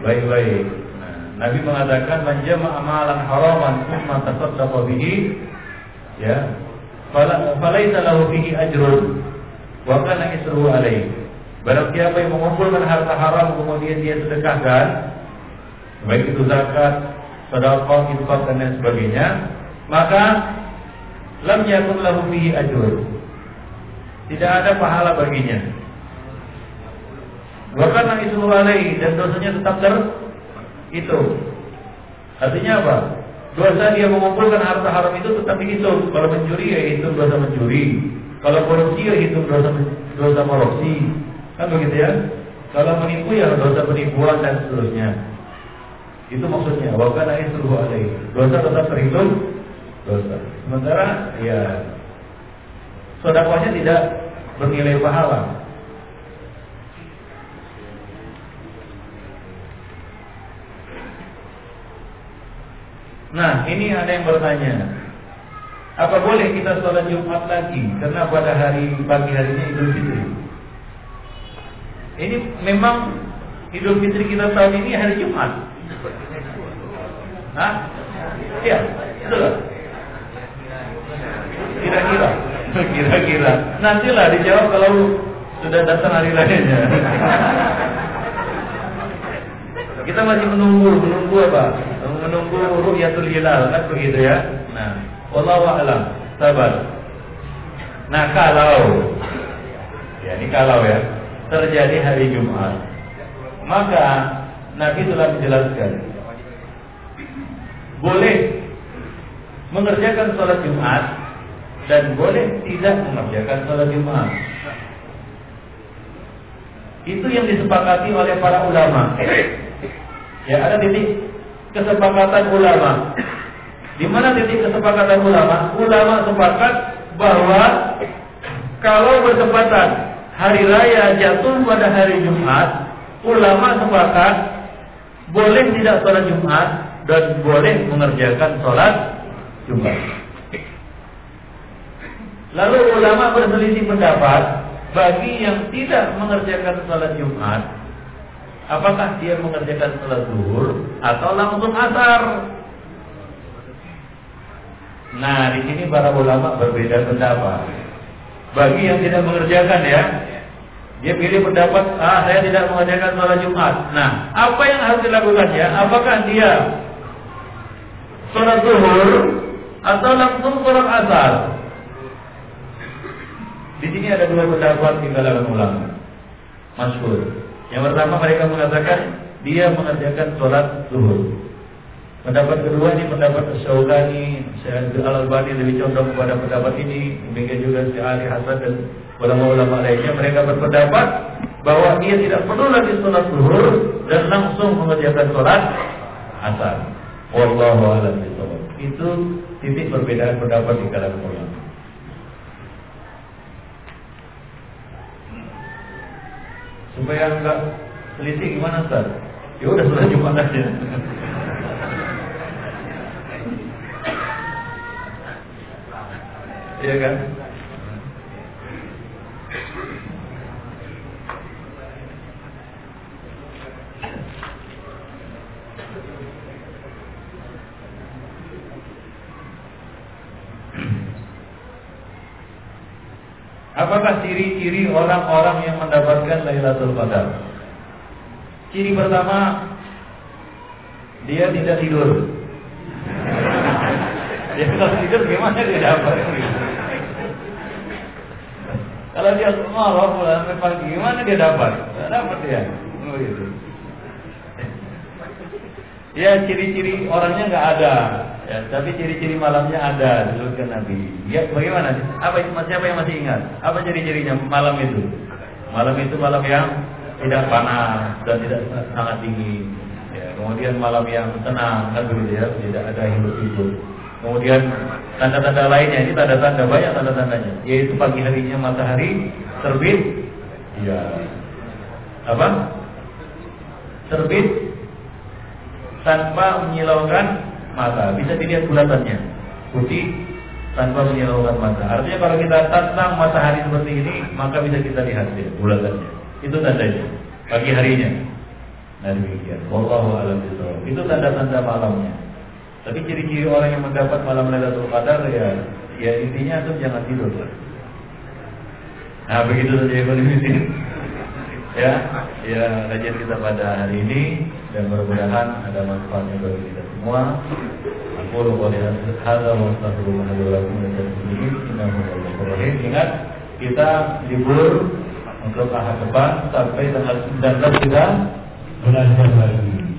baik-baik. Nah, Nabi mengatakan menjama amalan haraman thumma tasaddaqa bihi ya fala falaisa lahu bihi ajrun wa kana isruhu alaihi. Barang siapa yang mengumpulkan harta haram kemudian dia sedekahkan baik itu zakat, sedekah, infak dan lain sebagainya, maka lam yakun lahu bihi ajrun. Tidak ada pahala baginya. Bahkan itu alaihi dan dosanya tetap ter itu. Artinya apa? Dosa dia mengumpulkan harta haram itu tetap dihitung. Kalau mencuri ya hitung dosa mencuri. Kalau korupsi ya hitung dosa dosa korupsi. Kan begitu ya? Kalau menipu ya dosa penipuan dan seterusnya. Itu maksudnya. Bahkan itu alaihi. Dosa tetap terhitung dosa. Sementara ya sodakohnya tidak bernilai pahala. Nah, ini ada yang bertanya, apa boleh kita sholat Jumat lagi? Karena pada hari pagi harinya Idul Fitri. Ini memang Idul Fitri kita tahun ini hari Jumat. Hah? Iya. Kira-kira, kira-kira. Nantilah dijawab kalau sudah datang hari rayanya. Kita masih menunggu, menunggu apa? Menunggu ru'yatul hilal kan begitu ya. Nah, wallahu a'lam. Sabar. Nah, kalau ya ini kalau ya terjadi hari Jumat, maka Nabi telah menjelaskan boleh mengerjakan sholat Jumat dan boleh tidak mengerjakan sholat Jumat. Itu yang disepakati oleh para ulama. Ya ada titik kesepakatan ulama. Di mana titik kesepakatan ulama? Ulama sepakat bahwa kalau bertepatan hari raya jatuh pada hari Jumat, ulama sepakat boleh tidak sholat Jumat dan boleh mengerjakan sholat Jumat. Lalu ulama berselisih pendapat bagi yang tidak mengerjakan sholat Jumat Apakah dia mengerjakan sholat zuhur atau langsung asar? Nah, di sini para ulama berbeda pendapat. Bagi yang tidak mengerjakan ya, dia pilih pendapat, ah saya tidak mengerjakan sholat Jumat. Nah, apa yang harus dilakukan ya? Apakah dia sholat zuhur atau langsung sholat asar? Di sini ada dua pendapat di kalangan ulama. Masyhur. Yang pertama mereka mengatakan dia mengerjakan sholat zuhur. Pendapat kedua ini pendapat Syaulani, Syekh Al-Albani lebih condong kepada pendapat ini, demikian juga Syekh Ali Hasan dan ulama-ulama lainnya mereka berpendapat bahwa dia tidak perlu lagi sholat zuhur dan langsung mengerjakan sholat asar. Wallahu a'lam. Itu titik perbedaan pendapat di kalangan ulama. Supaya enggak selisih gimana Ustaz? Ya udah sudah Jumat aja. Iya kan? Apakah ciri-ciri orang-orang yang mendapatkan Lailatul Qadar? Ciri pertama, dia tidak tidur. [LAUGHS] Ya kalau tidur gimana dia dapat? Kalau dia marah mulai pagi gimana dia dapat? Tidak dapat dia. Oh, gitu. Ya ciri-ciri orangnya nggak ada, ya, tapi ciri-ciri malamnya ada disebutkan Nabi. Ya bagaimana? Apa siapa yang masih ingat? Apa ciri-cirinya malam itu? Malam itu malam yang tidak panas dan tidak sangat dingin. Ya, kemudian malam yang tenang kan begitu ya, tidak ada hidup-hidup. Kemudian tanda-tanda lainnya ini tanda-tanda banyak tanda-tandanya, yaitu pagi harinya matahari terbit, ya apa? Terbit tanpa menyilaukan mata. Bisa dilihat bulatannya. Putih tanpa menyilaukan mata. Artinya kalau kita tantang matahari seperti ini, maka bisa kita lihat ya, bulatannya. Itu tandanya. Pagi harinya. Nah demikian. Wallahu a'lam. Itu tanda-tanda malamnya. Tapi ciri-ciri orang yang mendapat malam Lailatul Qadar ya ya intinya itu jangan tidur. Nah begitu saja ekonomi [LAUGHS] ya ya kajian kita pada hari ini dan mudah-mudahan ada manfaatnya bagi kita semua. Aku lupa hadza wa astaghfirullah li wa lakum min dzunubihim innahu ghafurur rahim. Ingat kita libur untuk ahad depan sampai tanggal 19 kita belajar lagi.